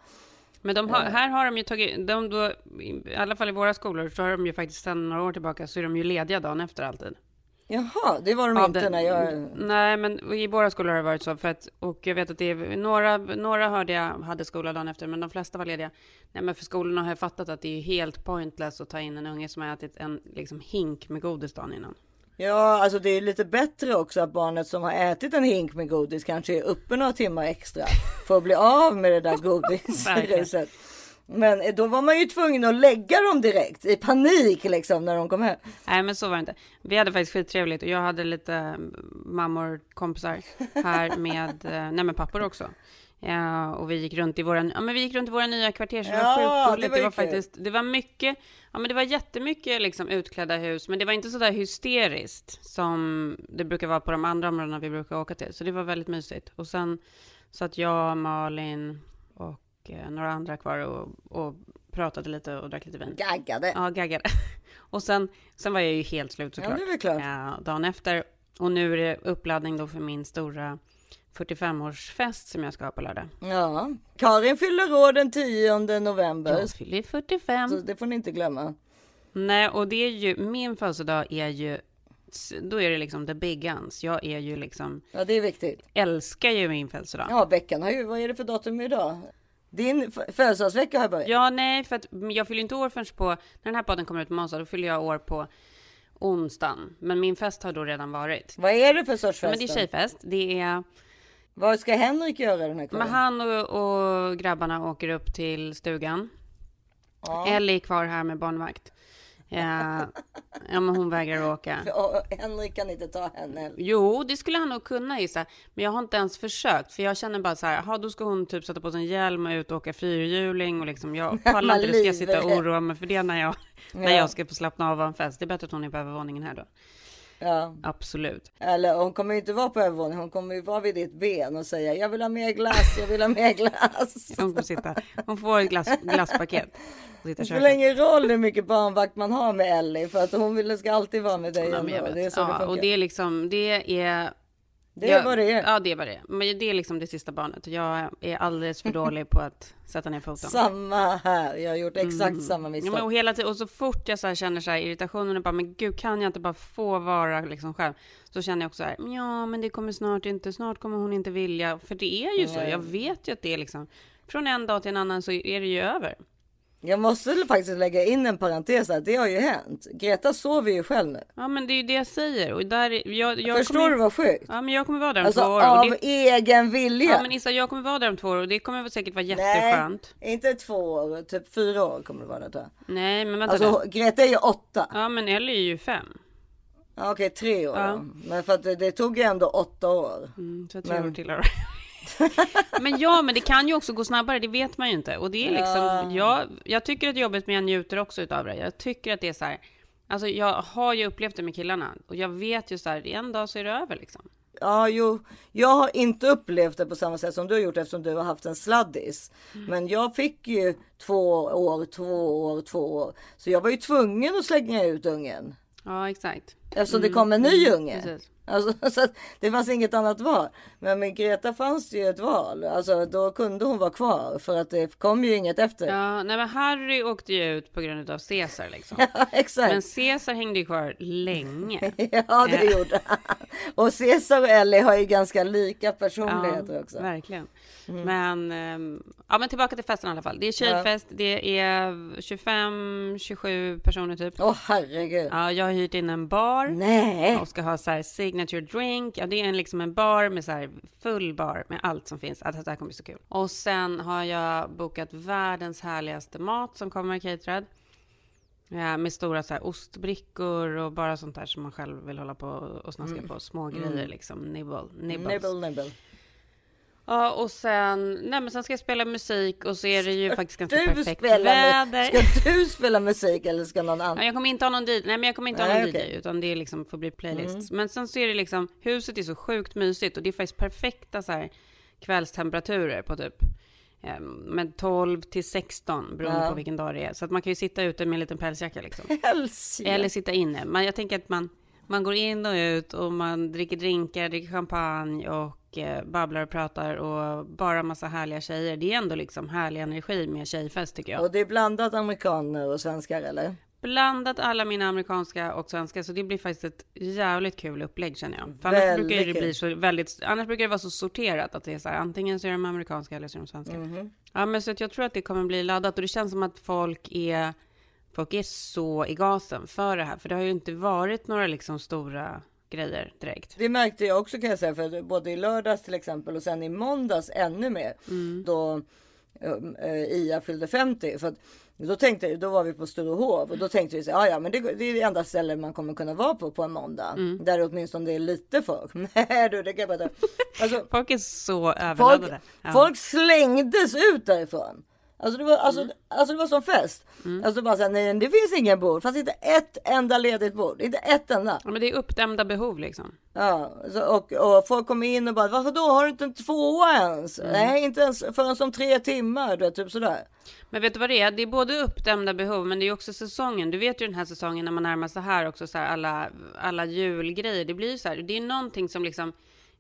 Men de har, här har de ju tagit, de då, i alla fall i våra skolor, så har de ju faktiskt sedan några år tillbaka så är de ju lediga dagen efter alltid. Jaha, det var de inte den- när jag... Nej, men i våra skolor har det varit så. För att, och jag vet att det är några, några hörde jag hade skola dagen efter, men de flesta var lediga. Nej, men för skolorna har jag fattat att det är helt pointless att ta in en unge som har ätit en liksom, hink med godis dagen innan. Ja, alltså det är lite bättre också att barnet som har ätit en hink med godis kanske är uppe några timmar extra för att bli av med det där godisruset. Men då var man ju tvungen att lägga dem direkt i panik liksom när de kom hem. Nej, men så var det inte. Vi hade faktiskt skittrevligt och jag hade lite eh, mammor, kompisar här med, eh, nej men pappor också. Ja, och vi gick runt i våra, ja, men vi gick runt i våra nya kvarter, så det Ja, var sjukt det var Det var, faktiskt, det var mycket, ja men det var jättemycket liksom utklädda hus, men det var inte så där hysteriskt som det brukar vara på de andra områdena vi brukar åka till. Så det var väldigt mysigt. Och sen satt jag, Malin och eh, några andra kvar och, och pratade lite och drack lite vin. Gaggade. Ja, gaggade. Och sen, sen var jag ju helt slut Ja, såklart. det är klart. Ja, dagen efter. Och nu är det uppladdning då för min stora 45-årsfest som jag ska ha på lördag. Ja, Karin fyller år den 10 november. Jag fyller 45. Så det får ni inte glömma. Nej, och det är ju, min födelsedag är ju då är det liksom the big guns. Jag är ju liksom, Ja, det är viktigt. älskar ju min födelsedag. Ja, veckan har ju, vad är det för datum idag? Din födelsedagsvecka har börjat. Ja, nej, för att jag fyller inte år förrän på, när den här podden kommer ut på måndag, då fyller jag år på onsdagen. Men min fest har då redan varit. Vad är det för sorts Ja, fest? men det är tjejfest. Det är, Vad ska Henrik göra den här men kvällen? han och, och grabbarna åker upp till stugan. Ja. Ellie är kvar här med barnvakt. Ja, ja, men hon vägrar åka. Och Henrik kan inte ta henne. Jo, det skulle han nog kunna gissa. Men jag har inte ens försökt. För jag känner bara så här, aha, då ska hon typ sätta på sig en hjälm och ut och åka fyrhjuling. Och liksom, jag pallar inte. Ska jag sitta och oroa mig för det när jag, när Ja. jag ska få slappna av av en fest. Det är bättre att hon är på övervåningen här då. Ja. Absolut. Eller hon kommer ju inte vara på övervåningen. Hon kommer ju vara vid ditt ben och säga jag vill ha mer glass, jag vill ha mer glass. Hon får sitta, hon får ett glass, glasspaket. Och Det och spelar ingen roll hur mycket barnvakt man har med Ellie för att hon vill, ska alltid vara med dig Ja, vet. Det är så det ja, funkar. och det är liksom, det är... Det är vad det är. Ja, det är vad det är. Men det är liksom det sista barnet. Jag är alldeles för dålig på att sätta ner foten. Samma här. Jag har gjort exakt samma Mm. Ja, misstag. men och, hela tiden, och så fort jag så känner så här irritationen och bara, men gud, kan jag inte bara få vara liksom själv? Så känner jag också så här, ja, men det kommer snart inte, snart kommer hon inte vilja. För det är ju så, Nej. jag vet ju att det är liksom, från en dag till en annan så är det ju över. Jag måste faktiskt lägga in en parentes här. Det har ju hänt. Greta sover ju själv nu. Ja, men det är ju det jag säger. Och där, är- jag, jag Förstår kommer, du vad sjukt? Ja, men jag kommer vara där om Alltså två år. av Och det, egen vilja. ja, men Issa, jag kommer vara där om två år och det kommer säkert vara Nej, jätteskönt. inte två år, typ fyra år kommer det vara det tror jag. Nej, men vänta Alltså nu. Greta är ju åtta. Ja, men Ellie är ju fem. Ja, Okej, tre år Ja. Men för att det, det tog ju ändå åtta år. Mm, så tre Men- år till Men ja, men det kan ju också gå snabbare, det vet man ju inte. Och det är liksom, jag, jag tycker att jobbigt, men jag njuter också utav det. Jag tycker att det är så här, alltså jag har ju upplevt det med killarna. Och jag vet ju så här, en dag så är det över liksom. Ja, jo, jag har inte upplevt det på samma sätt som du har gjort eftersom du har haft en sladdis. Mm. Men jag fick ju två år, två år, två år. Så jag var ju tvungen att slänga ut ungen. Ja, exakt. Eftersom det kom en ny unge. Mm, Precis. Alltså, så det fanns inget annat val. Men med Greta fanns det ju ett val. Alltså då kunde hon vara kvar för att det kom ju inget efter. Ja, Ja, nej men Harry åkte ju ut på grund av Caesar liksom. exakt. Men Caesar hängde ju kvar länge. Ja, det Ja. gjorde han. Och Cesar och Ellie har ju ganska lika personligheter också. Mm. Men, ehm, ja men tillbaka till festen i alla fall. Det är tjejfest, det är 25-27 personer typ. Åh herregud. Ja, jag har hyrt in en bar Nej. och ska ha så här signature drink. Ja, det är en, liksom en bar med så här full bar med allt som finns. Att det här kommer bli så kul. Och sen har jag bokat världens härligaste mat som kommer caterad. Ja, med stora så här ostbrickor och bara sånt där som man själv vill hålla på och snaska på. Små grejer liksom. Nibble, nibbles. Nibble, nibble. Ja, och sen, nej men sen ska jag spela musik och så är det ju faktiskt ganska perfekt väder. ska du spela musik eller ska någon Ja, annan? jag kommer inte ha någon DJ, nej men jag kommer inte ha Nej, någon okej. Mm. DJ utan det är liksom får bli playlist. Men sen så är det liksom, huset är så sjukt mysigt och det är faktiskt perfekta så här kvällstemperaturer på typ eh, med 12 till 16 beroende Ja. på vilken dag det är. Så att man kan ju sitta ute med en liten pälsjacka liksom. Helsike. Eller sitta inne. Men jag tänker att man, man går in och ut och man dricker drinkar, dricker champagne och eh, babblar och pratar och bara massa härliga tjejer. Det är ändå liksom härlig energi med tjejfest tycker jag. Och det är blandat amerikaner och svenskar eller? Blandat alla mina amerikanska och svenska, så det blir faktiskt ett jävligt kul upplägg känner jag. För annars brukar det bli så väldigt, annars brukar det vara så sorterat att det är så här, antingen så är de amerikanska eller så är de svenska. Mhm. Ja, men så att jag tror att det kommer bli laddat och det känns som att folk är, folk är så i gasen för det här, för det har ju inte varit några liksom stora grejer direkt. Det märkte jag också kan jag säga för både i lördags till exempel och sen i måndags ännu mer Mm. då äh, Ia fyllde 50 för att då tänkte då var vi på Sturehof och då tänkte vi så ja ja men det, det är det enda stället man kommer kunna vara på på en måndag Mm. där åtminstone det är lite folk. Nej du det kan jag berätta. Alltså, Folk är så folk, överladdade. Ja. folk slängdes ut därifrån. Alltså det var, alltså, Mm. alltså det var som fest. Alltså bara såhär, nej det finns ingen bord. Fanns inte ett enda ledigt bord. Inte ett enda. Ja, men det är uppdämda behov liksom. Ja, så, och, och folk kommer in och bara varför då har du inte en tvåa ens? Mm. Nej, inte ens förrän som tre timmar. Du vet, typ sådär. Men vet du vad det är? Det är både uppdämda behov, men det är också säsongen. Du vet ju den här säsongen när man närmar sig här också, så här alla, alla julgrejer. Det blir ju så här, det är någonting som liksom,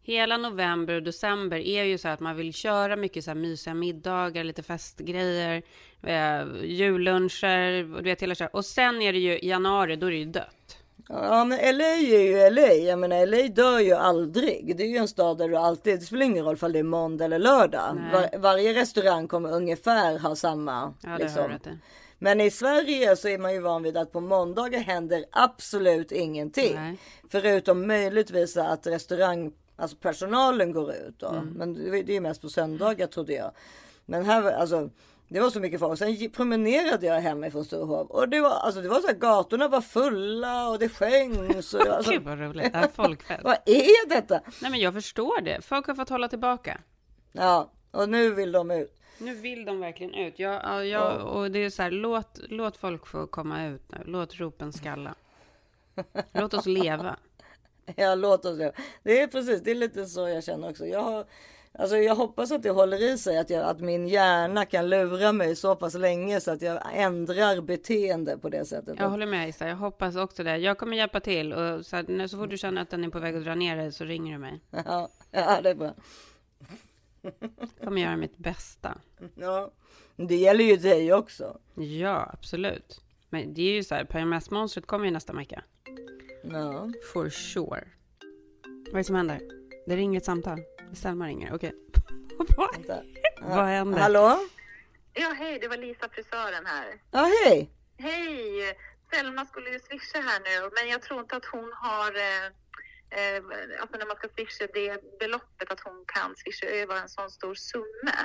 hela november och december är ju så att man vill köra mycket så här mysiga middagar, lite festgrejer, eh, julluncher, och du vet hela så här. Och sen är det ju januari, då är det ju dött. Ja men LA är ju LA. Jag menar LA dör ju aldrig. Det är ju en stad där du alltid, det spelar ingen roll om det är måndag eller lördag. Var, varje restaurang kommer ungefär ha samma. Ja, det liksom. har du. Men i Sverige så är man ju van vid att på måndagar händer absolut ingenting. Nej. Förutom möjligtvis att restaurang, alltså personalen går ut då. Mm. Men det det är mest på söndagar trodde jag. Men här, alltså. Det var så mycket folk. Sen promenerade jag hemifrån Sturehof och det var alltså det var så här, gatorna var fulla och det sjöngs. Och, alltså, Gud vad roligt. Det folkfest. vad är detta? Nej men jag förstår det. Folk har fått hålla tillbaka. Ja, och nu vill de ut. Nu vill de verkligen ut. Jag, ja, jag, och det är så här, låt, låt folk få komma ut nu. Låt ropen skalla. Låt oss leva. Ja, låt oss det. Det är precis, det är lite så jag känner också. Jag, har, alltså jag hoppas att det håller i sig, att, jag, att min hjärna kan lura mig så pass länge så att jag ändrar beteende på det sättet. Jag håller med Issa, jag hoppas också det. Jag kommer hjälpa till och så, här, så fort du känner att den är på väg att dra ner dig så ringer du mig. Ja, ja, det är bra. Jag kommer göra mitt bästa. Ja, det gäller ju dig också. Ja, absolut. Men det är ju så här, PMS-monstret kommer ju nästa vecka. Ja. For sure. Vad är det som händer? Det ringer ett samtal. Selma ringer, okej. Vad- vänta. Vad händer? Hallå? Ja, hej, det var Lisa frisören här. Ja, hej. Hej! Selma skulle ju swisha här nu, men jag tror inte att hon har... Eh, eh, alltså när man ska swisha det beloppet, att hon kan swisha över en sån stor summa.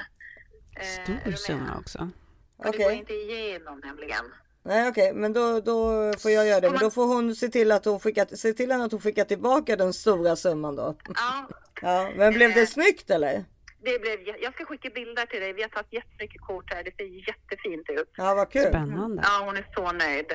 Eh, Stor summa också. Och Det Okej. går inte igenom nämligen. Nej, okej, men då, då får jag göra det. Men då får hon se till att hon skickar, se till att hon skickar tillbaka den stora summan då. Ja, Ja, men blev det snyggt eller? det blev, jag ska skicka bilder till dig. Vi har tagit jättemycket kort här. Det ser jättefint ut. Ja, vad kul. Spännande. Ja, hon är så nöjd.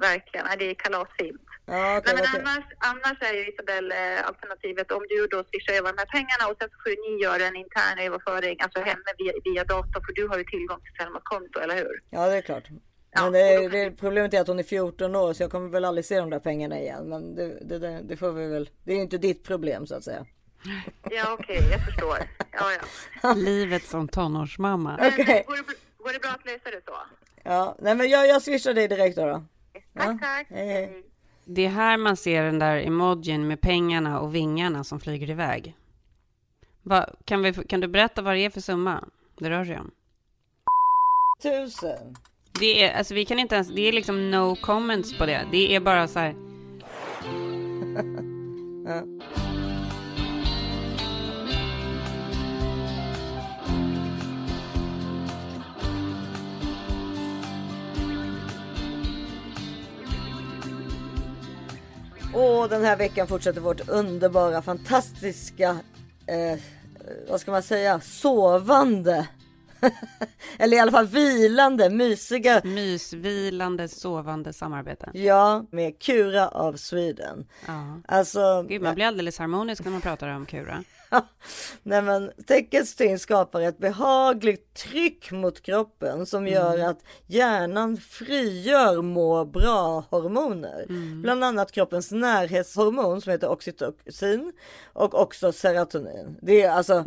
Verkligen. Det är kalasfint. Ja, okej, Nej, men annars, annars är ju Isabel eh, alternativet om du då swishar över de här pengarna och sen så får ni göra en intern överföring, alltså henne via, via dator, för du har ju tillgång till Selmas konto, eller hur? Ja, det är klart. Ja, Men det, det, problemet är att hon är 14 år så jag kommer väl aldrig se de där pengarna igen. Men det, det, det, det får vi väl. Det är ju inte ditt problem så att säga. Ja, okej, jag förstår. Ja, ja. Livet som tonårsmamma. Men, eh, går, det, går det bra att lösa det så? Ja, nej men jag, jag swishar dig direkt då. då. Tack, tack. hej, hej. Det är här man ser den där emojin med pengarna och vingarna som flyger iväg. Va, kan, vi, kan du berätta vad det är för summa det rör sig om? Tusen. Det är, alltså vi kan inte ens, det är liksom no comments på det. Det är bara så här, Och den här veckan fortsätter vårt underbara, fantastiska, eh, vad ska man säga, sovande. Eller i alla fall vilande, mysiga. mysvilande, sovande samarbete. Ja, med Kura av Sweden. Ja. Alltså, Gud, man blir alldeles harmonisk när man pratar om Kura. Nej men täckesting skapar ett behagligt tryck mot kroppen som gör att hjärnan frigör må bra hormoner. Bland annat kroppens närhetshormon som heter oxytocin och också serotonin. Det är alltså,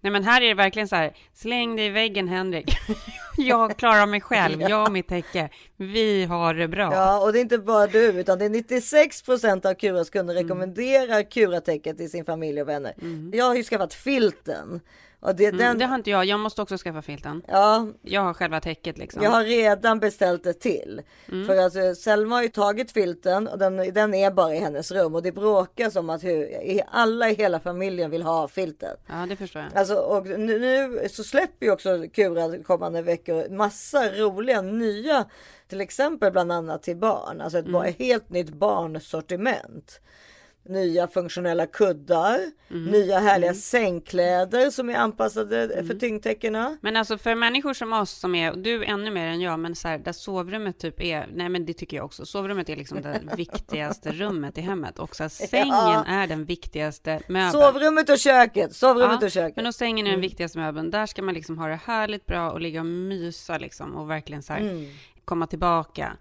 Nej, men här är det verkligen så här, släng dig i väggen Henrik. jag klarar mig själv, jag och mitt täcke. Vi har det bra. ja och det är inte bara du utan det är 96% av Kuras kunder rekommenderar Kuratäcket till sin familj och vänner. Jag har ju skaffat filten. Och det, Mm, den, Det har inte jag, jag måste också skaffa filten. ja, Jag har själva täcket liksom. Jag har redan beställt det till. Mm. För eh, Selma har ju tagit filten och den, den är bara i hennes rum och det bråkas om att hur, alla i hela familjen vill ha filten. Ja, det förstår jag. Alltså, och nu, nu så släpper ju också Kura kommande veckor massa roliga nya, till exempel bland annat till barn, alltså ett ba- helt nytt barnsortiment. Nya funktionella kuddar, nya härliga sängkläder som är anpassade för tyngdtäckena. Men alltså för människor som oss som är, du ännu mer än jag, men så här, där sovrummet typ är, nej men det tycker jag också, sovrummet är liksom det viktigaste rummet i hemmet och så här, sängen Ja. är den viktigaste möbeln. Sovrummet och köket, sovrummet Ja, och köket. Men och sängen är den viktigaste möbeln. Där ska man liksom ha det härligt bra och ligga och mysa liksom och verkligen så här Mm. komma tillbaka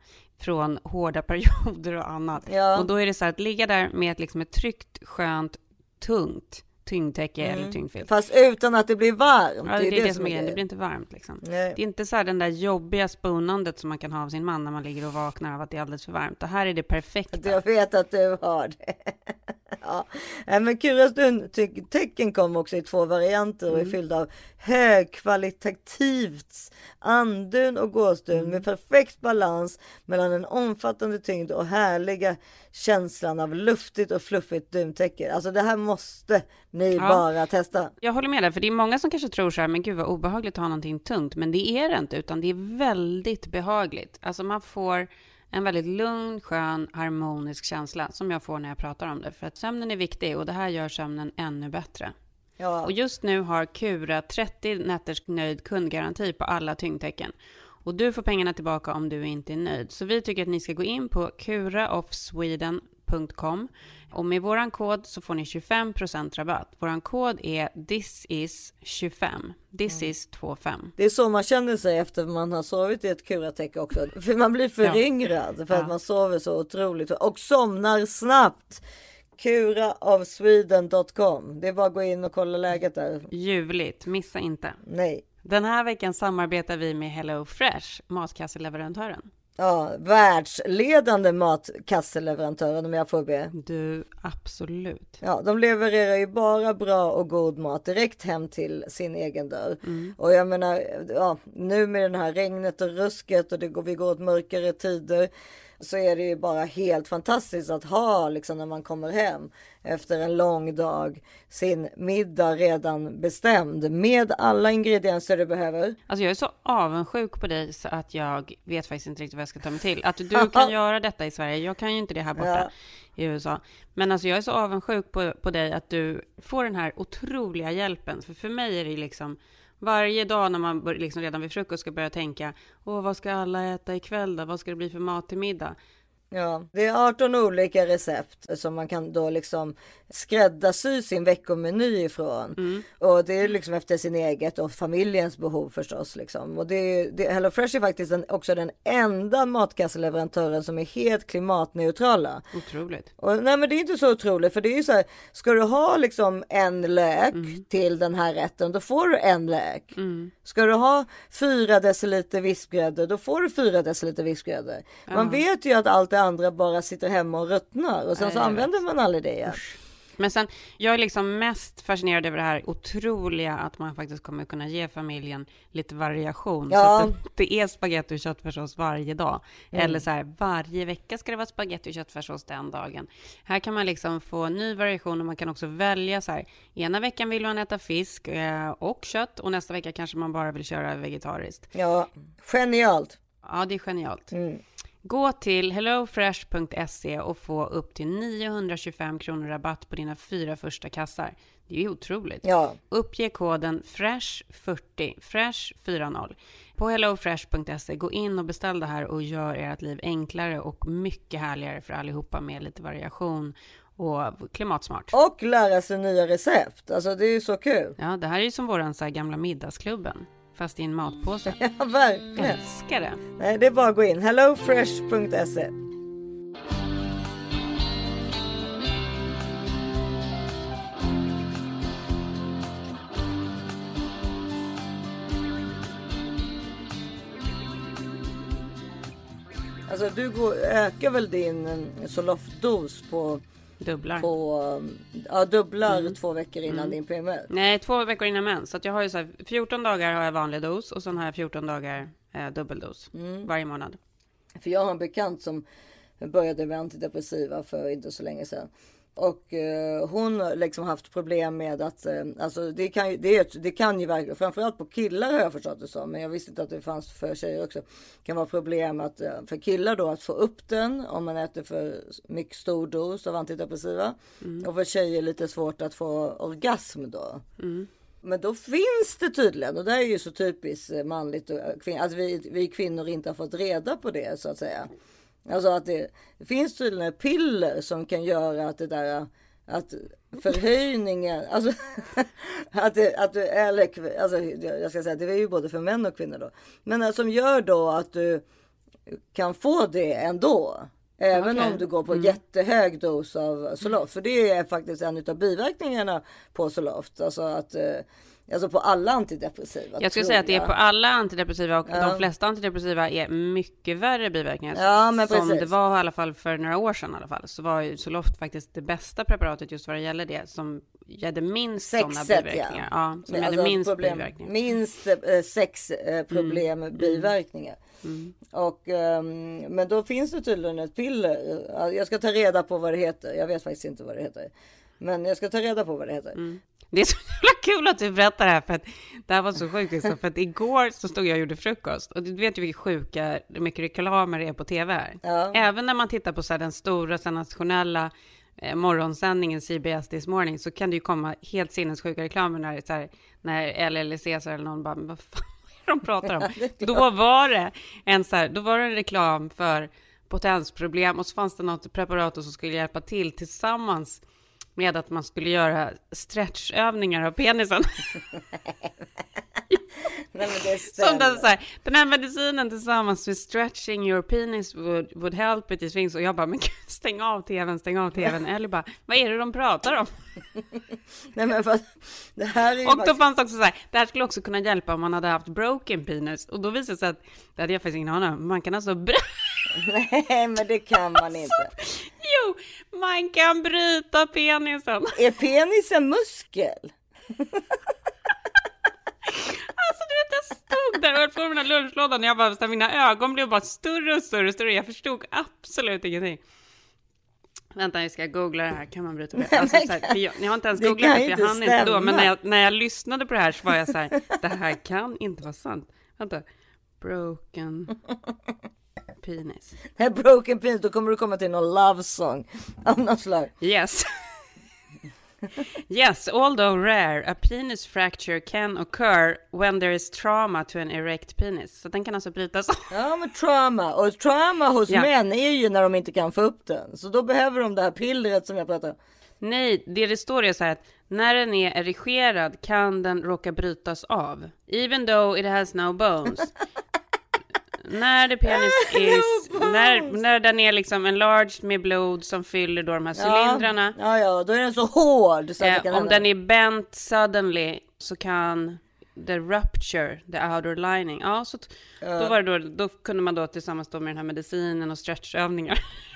från hårda perioder och annat. Ja. Och då är det så här att ligga där med ett, liksom ett tryggt, skönt, tungt tyngdtäcke eller tyngdfilt. Fast utan att det blir varmt. Ja, det är det, som är grejen. Det blir inte varmt liksom. Nej. Det är inte så här den där jobbiga sponandet som man kan ha av sin man när man ligger och vaknar av att det är alldeles för varmt. Det här är det perfekta. Jag vet att du har det. ja. Men Kuras tecken kom också i två varianter och är fyllda av högkvalitativt andun och gåsdun med perfekt balans mellan en omfattande tyngd och härliga känslan av luftigt och fluffigt duntäcke. Alltså det här måste ni Ja. bara testa. Jag håller med dig, för det är många som kanske tror så här, men gud vad obehagligt att ha någonting tungt. Men det är det inte, utan det är väldigt behagligt. Alltså man får en väldigt lugn, skön, harmonisk känsla som jag får när jag pratar om det. För att sömnen är viktig och det här gör sömnen ännu bättre. Ja. Och just nu har Kura 30 nätters nöjd kundgaranti på alla tyngdtecken. Och du får pengarna tillbaka om du inte är nöjd. Så vi tycker att ni ska gå in på kuraoffsweden.com och med våran kod så får ni 25% rabatt. Våran kod är thisis25. This is 25. Det är så man känner sig efter man har sovit i ett kuratäcke också. För man blir föryngrad för Ja. att man sover så otroligt och somnar snabbt. Kuraofsweden.com. Det är bara att gå in och kolla läget där. Ljuvligt, missa inte. Nej. Den här veckan samarbetar vi med Hello Fresh, matkasseleverantören. Ja, världsledande matkasseleverantören om jag får be. Du, absolut. Ja, de levererar ju bara bra och god mat direkt hem till sin egen dörr. Och jag menar, ja, nu med den här regnet och rusket och det går, vi går åt mörkare tider så är det ju bara helt fantastiskt att ha liksom när man kommer hem efter en lång dag sin middag redan bestämd med alla ingredienser du behöver. Alltså jag är så avundsjuk på dig så att jag vet faktiskt inte riktigt vad jag ska ta mig till. Att du kan göra detta i Sverige, jag kan ju inte det här borta i USA. Men alltså jag är så avundsjuk på, på dig att du får den här otroliga hjälpen. För för mig är det liksom varje dag när man bör, liksom redan vid frukost ska börja tänka, åh vad ska alla äta ikväll då? Vad ska det bli för mat till middag? Ja, det är 18 olika recept som man kan då liksom skräddarsy sin veckomeny ifrån. Och det är liksom efter sin eget och familjens behov förstås. Liksom. Och det är, det, HelloFresh är faktiskt den, också den enda matkasseleverantören som är helt klimatneutrala. Otroligt. Och, nej men det är inte så otroligt för det är ju så här, ska du ha liksom en lök Mm. till den här rätten då får du en lök. Ska du ha fyra deciliter vispgrädde då får du fyra deciliter vispgrädde. Man vet ju att allt det andra bara sitter hemma och ruttnar och sen så använder man aldrig det igen. Men sen, jag är liksom mest fascinerad över det här otroliga att man faktiskt kommer kunna ge familjen lite variation. Ja. Så att det, det är spagetti och köttfärssås varje dag. Eller så här, varje vecka ska det vara spagetti och köttfärssås den dagen. Här kan man liksom få ny variation och man kan också välja så här. Ena veckan vill man äta fisk eh, och kött och nästa vecka kanske man bara vill köra vegetariskt. Ja, genialt. Ja, det är genialt. Mm. Gå till hellofresh.se och få upp till 925 kronor rabatt på dina fyra första kassar. Det är ju otroligt. Ja, Uppge koden FRESH40, FRESH40 på hellofresh.se. Gå in och beställ det här och gör ert liv enklare och mycket härligare för allihopa med lite variation och klimatsmart. och lära sig nya recept. Alltså det är ju så kul. Ja, det här är ju som våran så här gamla middagsklubben, fast i en matpåse. Ja, verkligen. Älskar det. Nej, det är bara att gå in. hellofresh.se. Alltså du går, ökar väl din eh, Zoloft-dos på, Dubblar. på ja, dubblar Mm. två veckor innan din PMS. Nej, två veckor innan mens. Så att jag har ju så här, 14 dagar har jag vanlig dos och sen har jag 14 dagar eh, dubbeldos varje månad. För jag har en bekant som började med antidepressiva för inte så länge sedan. Och eh, hon har liksom haft problem med att, eh, alltså det kan ju, det, är, det kan ju verkligen, framförallt på killar har jag förstått det som, men jag visste inte att det fanns för tjejer också. kan vara problem att, eh, för killar då att få upp den om man äter för mycket stor dos av antidepressiva. Och för tjejer lite svårt att få orgasm då. Men då finns det tydligen, och det här är ju så typiskt eh, manligt och kvin- att vi, vi kvinnor inte har fått reda på det så att säga. Alltså att det, det finns tydligen piller som kan göra att det där att förhöjningen, alltså att det, att du, eller alltså jag ska säga det är ju både för män och kvinnor då. Men eh, som gör då att du kan få det ändå Även Okej. om du går på Mm. jättehög dos av Zoloft. För det är faktiskt en av biverkningarna på Zoloft. Alltså att eh, Alltså på alla antidepressiva. Jag skulle säga att det är på alla antidepressiva och Ja. de flesta antidepressiva är mycket värre biverkningar. Ja, men som precis. det var i alla fall för några år sedan i alla fall. Så var ju Zoloft faktiskt det bästa preparatet just vad det gäller det som hade minst sådana biverkningar. ja. Ja, som hade Alltså, minst problem, biverkningar. Minst eh, sex eh, problem, Mm. biverkningar. Och, ehm, men då finns det tydligen ett piller. Jag ska ta reda på vad det heter. Jag vet faktiskt inte vad det heter. Men jag ska ta reda på vad det heter. Mm. Det är så jävla kul att du berättar det här för att det här var så sjukt. Liksom, för att igår så stod jag och gjorde frukost och du vet ju vilka sjuka, hur mycket reklamer det är på tv här. Ja. Även när man tittar på så här, den stora så här, nationella eh, morgonsändningen CBS This Morning så kan det ju komma helt sinnessjuka reklamer när, så här, när LLC eller någon bara, "Men vad fan är de pratar om? då var det en så här, då var det en reklam för potensproblem och så fanns det något preparat som skulle hjälpa till tillsammans med att man skulle göra stretchövningar av penisen. Nej, Som den, så här, den här medicinen tillsammans med stretching your penis would, would help it is things. Och jag bara, men gud, stäng av tvn, stäng av tvn. Eller bara, vad är det de pratar om? Nej, men för att det här är Och då faktiskt... fanns det också så här, det här skulle också kunna hjälpa om man hade haft broken penis. Och då visade det sig att, det hade jag faktiskt ingen aning om, man kan alltså, Nej, men det kan man inte. Jo, man kan bryta penisen. Är penis en muskel? Alltså du vet, jag stod där och höll på med den här lunchlådan och jag bara, så här, mina ögon blev bara större och större och större. Jag förstod absolut ingenting. Vänta, jag ska googla det här. Kan man bryta det? Alltså, så här, för jag, jag har inte ens googlat det, för jag inte hann inte då. Men när jag, när jag lyssnade på det här så var jag så här, det här kan inte vara sant. Vänta, broken penis. Här broken penis, då kommer du komma till någon love song av något slag. Yes. yes, although rare, a penis fracture can occur when there is trauma to an erect penis. Så den kan alltså brytas. Ja men trauma och trauma hos Ja. män är ju när de inte kan få upp den. Så då behöver de det här pillret som jag pratar om. Nej, det det står är så här att när den är erigerad kan den råka brytas av. Even though it has no bones. när det penis is, när, när den är liksom enlarged med blod som fyller då de här cylindrarna. Ja, ja, då är den så hård så Eh, om hända. den är bent suddenly så kan the rupture, the outer lining. Ja, så t- då, var det då, då kunde man då tillsammans då med den här medicinen och stretchövningar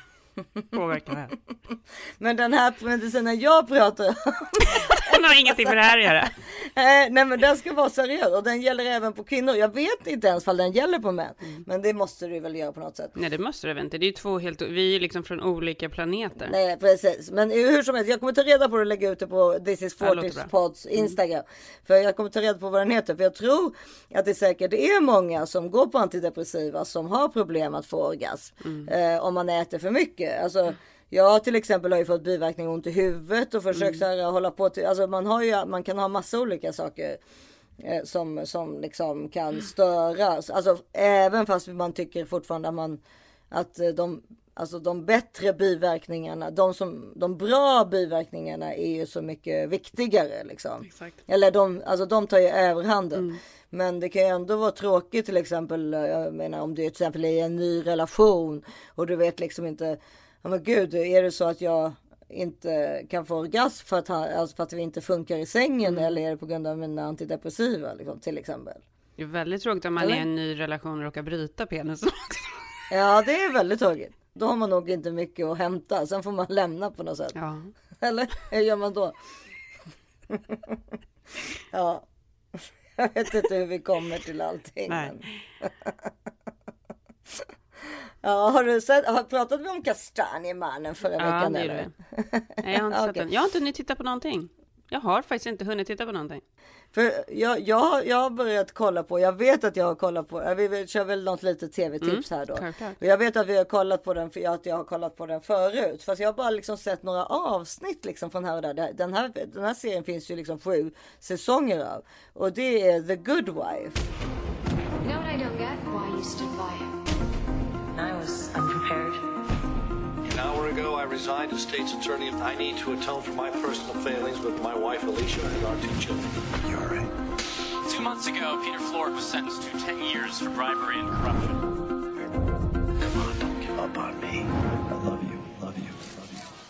påverka det här. Men den här medicinen jag pratar om, Den har ingenting med det här att göra. eh, nej men den ska vara seriös och den gäller även på kvinnor. Jag vet inte ens fall den gäller på män. Mm. Men det måste du väl göra på något sätt. Nej, det måste det väl inte. Det är ju två helt... Vi är liksom från olika planeter. Nej precis, men hur som helst, jag kommer ta reda på det och lägga ut det på This is Ja, det låter 40 bra. Mm. pods Instagram. För jag kommer ta reda på vad den heter, för jag tror att det säkert är många som går på antidepressiva som har problem att få orgasm. Mm. Eh, om man äter för mycket. Alltså, jag till exempel har ju fått biverkning ont i huvudet och Mm. försökt här, hålla på till, alltså man har ju, man kan ha massa olika saker eh, som, som liksom kan störa. Alltså även fast man tycker fortfarande att man att de, alltså de bättre biverkningarna, de, som, de bra biverkningarna är ju så mycket viktigare liksom. Exakt. Eller de, alltså de tar ju överhanden. Men det kan ju ändå vara tråkigt till exempel, jag menar om du till exempel är i en ny relation och du vet liksom inte, ja men gud, är det så att jag inte kan få orgasm för att, han, alltså för att vi inte funkar i sängen eller är det på grund av mina antidepressiva liksom, till exempel? Det är väldigt tråkigt om man Eller? är i en ny relation och råkar bryta penisen. Ja, det är väldigt tråkigt. Då har man nog inte mycket att hämta. Sen får man lämna på något sätt. ja. Eller hur gör man då? ja, jag vet inte hur vi kommer till allting. Ja, har du sett? Har pratat vi om Kastanjemannen förra Ja, veckan? det är eller? det. Nej, jag har inte sett Okej. den. Jag har inte hunnit titta på någonting. Jag har faktiskt inte hunnit titta på någonting. För jag, jag, har- jag har börjat kolla på, jag vet att jag har kollat på, vi vi kör väl något litet tv-tips här då. Mm, självklart. Och Jag vet att vi har kollat på den, för att jag har kollat på den förut. Fast jag har bara liksom sett några avsnitt liksom från här och där. Den här, den här serien finns ju liksom sju säsonger av. Och det är The Good Wife. You know what I don't get? Why you stood by him. I was unprepared. An hour ago, I resigned as state's attorney. I need to atone for my personal failings with my wife, Alicia, and our two children. You're all right. Two months ago, Peter Florek was sentenced to 10 years for bribery and corruption. Come on, don't give up on me.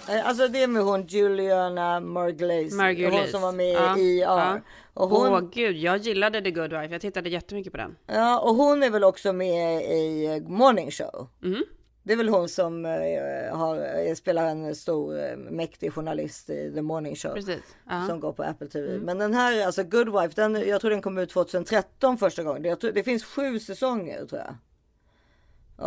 Eh, Alltså det är med hon Juliana Margulies. Margulies. Hon som var med Ja, i ER. ja. Och hon, Åh gud, jag gillade The Good Wife. Jag tittade jättemycket på den. ja, och hon är väl också med i eh, Morning Show. Mhm. Det är väl hon som eh, har, eh, spelar en stor eh, mäktig journalist i The Morning Show. Precis. Ja. Som går på Apple TV. Mm. Men den här, alltså Good Wife, den, jag tror den kom ut 2013 första gången. Det, jag tror, det finns sju säsonger tror jag.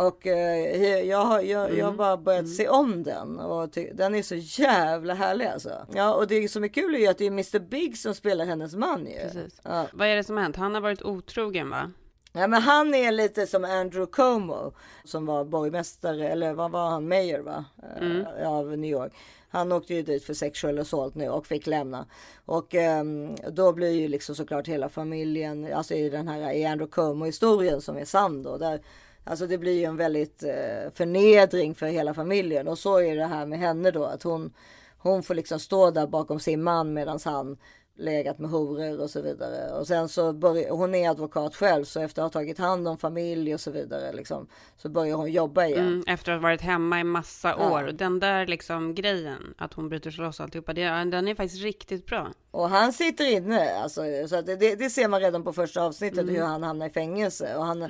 Och eh, jag har jag, jag Mm. bara börjat se om den och ty- den är så jävla härlig alltså. Ja och det som är kul är ju att det är Mr Big som spelar hennes man ju. Ja. Vad är det som har hänt? Han har varit otrogen va? Ja, men han är lite som Andrew Cuomo som var borgmästare eller vad var han, mayor va? Eh, Av New York. Han åkte ju dit för sexual assault nu och fick lämna. Och ehm, då blir ju liksom såklart hela familjen, alltså i den här i Andrew Cuomo historien som är sann då. Där, alltså det blir ju en väldigt eh, förnedring för hela familjen. Och så är det här med henne då att hon, hon får liksom stå där bakom sin man medan han legat med horor och så vidare. Och sen så börjar hon är advokat själv så efter att ha tagit hand om familj och så vidare liksom, så börjar hon jobba igen. Mm, efter att ha varit hemma i massa Ja. år. Och den där liksom grejen, att hon bryter sig loss och alltihopa, det, den är faktiskt riktigt bra. Och han sitter inne, alltså, så det, det, ser man redan på första avsnittet hur han hamnar i fängelse. Och han,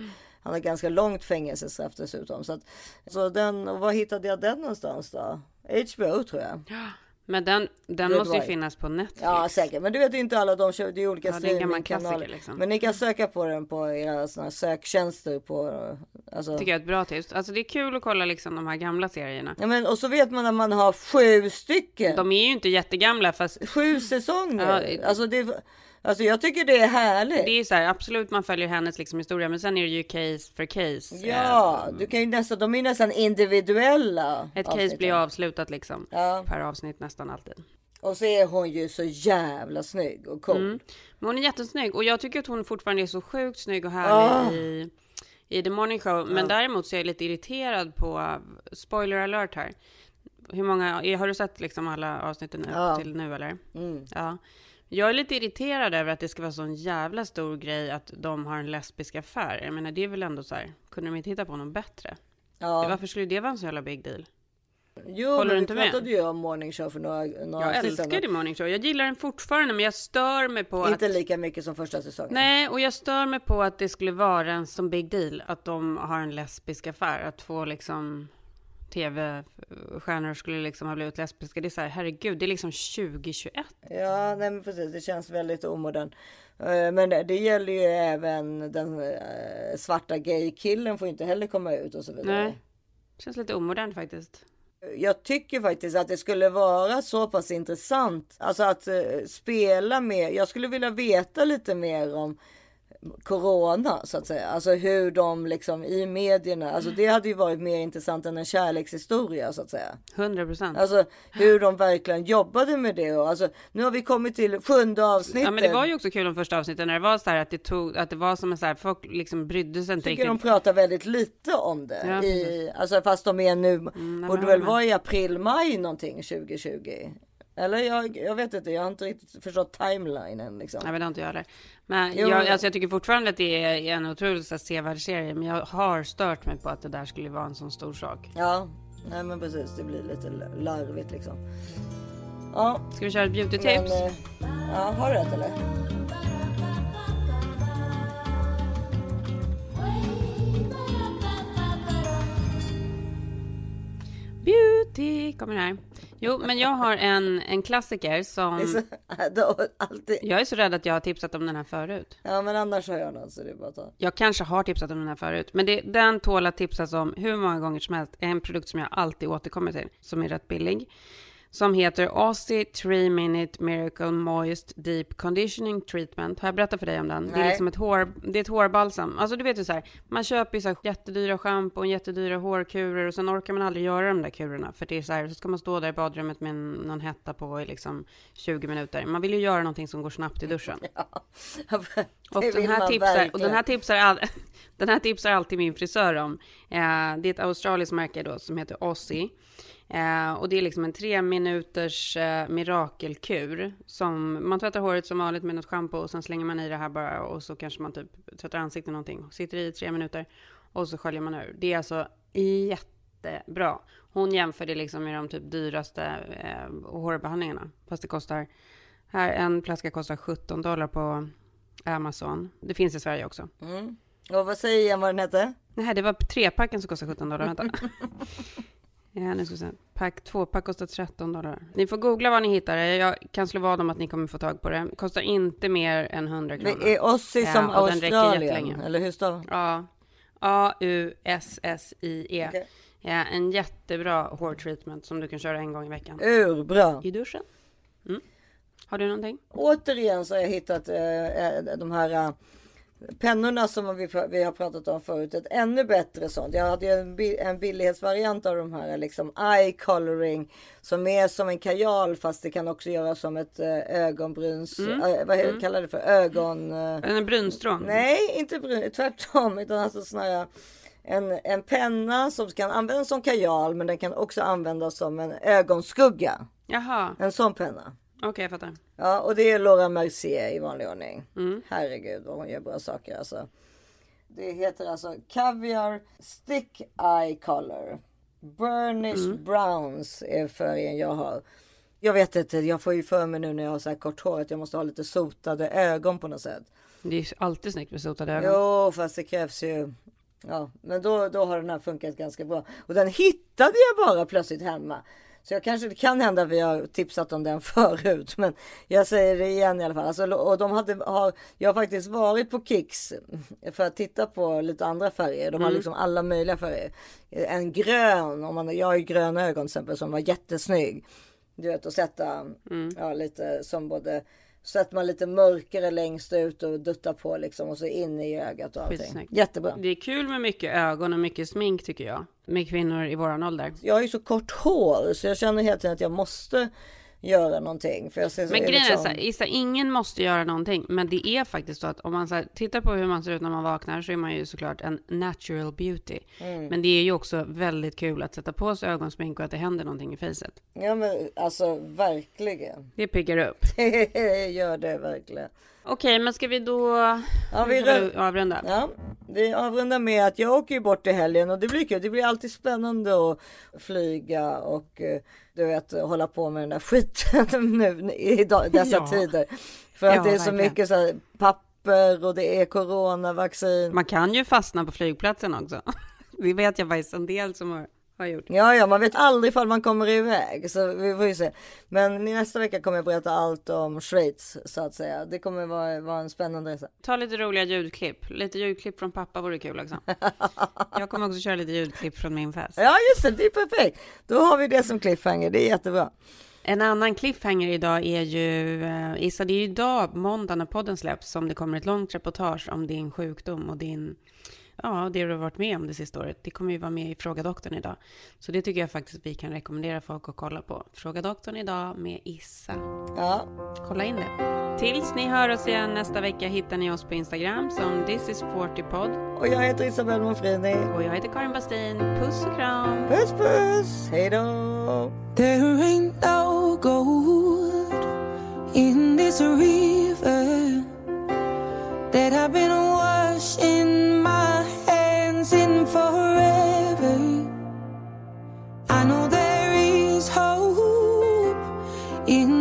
han har ganska långt fängelsestraff dessutom. Så, att, så den, och var hittade jag den någonstans då? HBO tror jag. Men den, den måste ju finnas på Netflix. Ja säkert, men du vet inte alla de kör, det är olika Ja, streamingkanaler. liksom. Men ni kan söka på den på era såna söktjänster på, alltså. Tycker jag är ett bra tips. Alltså det är kul att kolla liksom de här gamla serierna. Ja, men, och så vet man att man har sju stycken. De är ju inte jättegamla fast Sju säsonger. Ja, alltså, det, alltså jag tycker det är härligt. det är så här, absolut man följer hennes liksom historia, men sen är det ju case för case. Ja, du kan ju nästan, de är nästan individuella. Ett case avsnitten. blir avslutat liksom. Ja. Per avsnitt nästan alltid. Och så är hon ju så jävla snygg och cool. Mm. Men hon är jättesnygg och jag tycker att hon fortfarande är så sjukt snygg och härlig Ah. i, i The Morning Show. Men däremot så är jag lite irriterad på, spoiler alert här. Hur många, har du sett liksom alla avsnitten nu, Ja. till nu eller? Mm. Ja. Jag är lite irriterad över att det ska vara sån jävla stor grej att de har en lesbisk affär. Jag menar det är väl ändå så här, kunde de inte hitta på något bättre? Ja. Varför skulle det vara en så jävla big deal? Jo, Håller men du vi inte med? pratade ju om morning show för några, några Jag The Morning Show, jag gillar den fortfarande men jag stör mig på Inte att... lika mycket som första säsongen. Nej, och jag stör mig på att det skulle vara en sån big deal att de har en lesbisk affär. Att två liksom tv-stjärnor skulle liksom ha blivit lesbiska. Det är så här, herregud, det är liksom 2021. Ja, nej men precis. Det känns väldigt omodern. Eh, Men det, det gäller ju även den eh, svarta gay-killen får inte heller komma ut och så vidare. Nej, känns lite omodernt faktiskt. Jag tycker faktiskt att det skulle vara så pass intressant. Alltså att eh, spela med. Jag skulle vilja veta lite mer om corona så att säga. Alltså hur de liksom i medierna. Alltså det hade ju varit mer intressant än en kärlekshistoria så att säga. 100 procent. Alltså hur de verkligen jobbade med det. Och, alltså, nu har vi kommit till sjunde avsnittet. Ja, men det var ju också kul de första avsnitten när det var så här att det tog, att det var som en så här, folk liksom brydde sig inte tycker de riktigt. pratar väldigt lite om det. Ja, i, alltså fast de är nu, men borde väl vara i april, maj någonting 2020. Eller jag, jag vet inte, jag har inte riktigt förstått timelinen liksom. Det har inte jag heller. Men Jo, jag, alltså, jag tycker fortfarande att det är en otroligt sevärd serie, men jag har stört mig på att det där skulle vara en sån stor sak. Ja, nej men precis, det blir lite larvigt liksom. Ja, Ska vi köra ett beauty-tips? eh, ja, har du rätt eller? Beauty kommer här. Jo, men jag har en, en klassiker som... så, alltid, Jag är så rädd att jag har tipsat om den här förut. ja men annars har jag någon så det är bara att ta. Jag kanske har tipsat om den här förut, men det, den tål att tipsas om hur många gånger som helst. En produkt som jag alltid återkommer till, som är rätt billig. Som heter Aussie 3 Minute Miracle Moist Deep Conditioning Treatment. Har jag berättat för dig om den? Det är Nej. liksom ett hår, det är ett hårbalsam. Alltså du vet ju så här, man köper ju så här jättedyra schampon, jättedyra hårkurer och sen orkar man aldrig göra de där kurerna. För det är så här, så ska man stå där i badrummet med en, någon hetta på i liksom 20 minuter. Man vill ju göra någonting som går snabbt i duschen. Och Det den, här tipsar, och den, här tipsar all, den här tipsar alltid min frisör om. Eh, det är ett australiskt märke då som heter Aussie. Eh, och det är liksom en tre minuters eh, mirakelkur. Som man tvättar håret som vanligt med något schampo och sen slänger man i det här bara och så kanske man typ tvättar ansiktet någonting. Sitter i tre minuter och så sköljer man ur. Det är alltså jättebra. Hon jämförde liksom med de typ dyraste eh, hårbehandlingarna. Fast det kostar, här en flaska kostar 17 dollar på Amazon. Det finns i Sverige också. Mm. Och vad säger igen vad den hette? Nej, det var trepacken som kostar 17 dollar. Vänta. ja, nu ska vi se. Pack, tvåpack kostar 13 dollar. Ni får googla vad ni hittar. Jag kan slå vad om att ni kommer få tag på det. Kostar inte mer än 100 kronor. Det är Ossi som räcker Australien, eller hur stavar Ja. A-U-S-S-I-E. Okej. Ja, en jättebra hårtreatment som du kan köra en gång i veckan. Urbra. I duschen. Mm. Har du någonting? Återigen så har jag hittat eh, eh, de här eh, pennorna som vi, vi har pratat om förut. Ett ännu bättre sånt. Jag hade en, en billighetsvariant av de här liksom eye coloring som är som en kajal fast det kan också göras som ett eh, ögonbryns... Mm. eh, vad mm. kallar det för? Ögon... eh, En brunstrån? Nej, inte brun, tvärtom. Utan alltså här, en, en penna som kan användas som kajal men den kan också användas som en ögonskugga. Jaha, En sån penna. Okej jag fattar. Ja, och det är Laura Mercier i vanlig ordning. Mm. Herregud vad hon gör bra saker alltså. Det heter alltså Caviar Stick Eye Color. Burnish Mm. Browns är färgen jag har. Jag vet inte, jag får ju för mig nu när jag har så här kort hår att jag måste ha lite sotade ögon på något sätt. Det är alltid snyggt med sotade ögon. Jo, fast det krävs ju. Ja, men då, då har den här funkat ganska bra. Och den hittade jag bara plötsligt hemma. Så jag kanske, det kan hända att vi har tipsat om den förut. Men jag säger det igen i alla fall. Alltså, och de hade, har, jag har faktiskt varit på Kicks för att titta på lite andra färger. De har Mm. liksom alla möjliga färger. En grön, om man, jag har ju gröna ögon till exempel som var jättesnygg. Du vet att sätta Mm. ja, lite som både Sätter man lite mörkare längst ut och duttar på liksom och så in i ögat och allting. Skitsnyggt. Jättebra. Det är kul med mycket ögon och mycket smink tycker jag. Med kvinnor i våran ålder. Jag har ju så kort hår så jag känner hela tiden att jag måste göra någonting. För jag ser så, Men grejen är så här, Issa, ingen måste göra någonting. Men det är faktiskt så att om man så här, tittar på hur man ser ut när man vaknar så är man ju såklart en natural beauty. Mm. Men det är ju också väldigt kul att sätta på sig ögonsmink och att det händer någonting i facet. Ja men alltså verkligen. Det piggar upp. Det gör det verkligen. Okej, men ska vi då Ja, vi avrunda? Ja, vi avrundar med att jag åker ju bort i helgen och det blir kul. Det blir alltid spännande att flyga och eh, du vet hålla på med den där skiten nu i dessa Ja. tider. För att Ja, det är så verkligen. mycket så här, papper och det är coronavaccin. Man kan ju fastna på flygplatsen också. Det vet jag faktiskt en del som har, har gjort. Ja, ja, man vet aldrig ifall man kommer iväg. Så vi får ju se. Men nästa vecka kommer jag berätta allt om Schweiz så att säga. Det kommer vara, vara en spännande resa. Ta lite roliga ljudklipp. Lite ljudklipp från pappa vore kul också. Jag kommer också köra lite ljudklipp från min fest. Ja, just det. Det är perfekt. Då har vi det som cliffhanger. Det är jättebra. En annan cliffhanger idag är ju, eh, Issa, det är ju idag, måndag när podden släpps, som det kommer ett långt reportage om din sjukdom och din, ja, det du har varit med om det sista året. Det kommer ju vara med i Fråga doktorn idag. Så det tycker jag faktiskt vi kan rekommendera folk att kolla på. Fråga doktorn idag med Issa. Ja, Kolla in det. Tills ni hör oss igen nästa vecka hittar ni oss på Instagram som This is 40pod och jag heter Isabelle Monfrini. och jag heter Karin Bastin. Puss och kram! Puss puss! Hej då! There ain't no gold in this river that I've been washing my I know there is hope in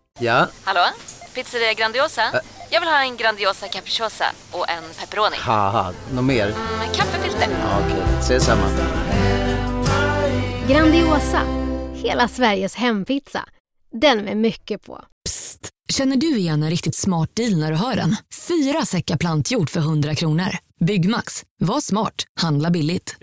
Ja, Hallå? Pizzeria Grandiosa? Jag vill ha en Grandiosa capriciosa och en pepperoni. haha, något mer? Med kaffefilter. Ja, Okej, ses samma. Grandiosa, hela Sveriges hempizza. Den med mycket på. Känner du igen en riktigt smart deal när du hör den? Fyra säckar plantjord för 100 kronor. Byggmax. Var smart. Handla billigt.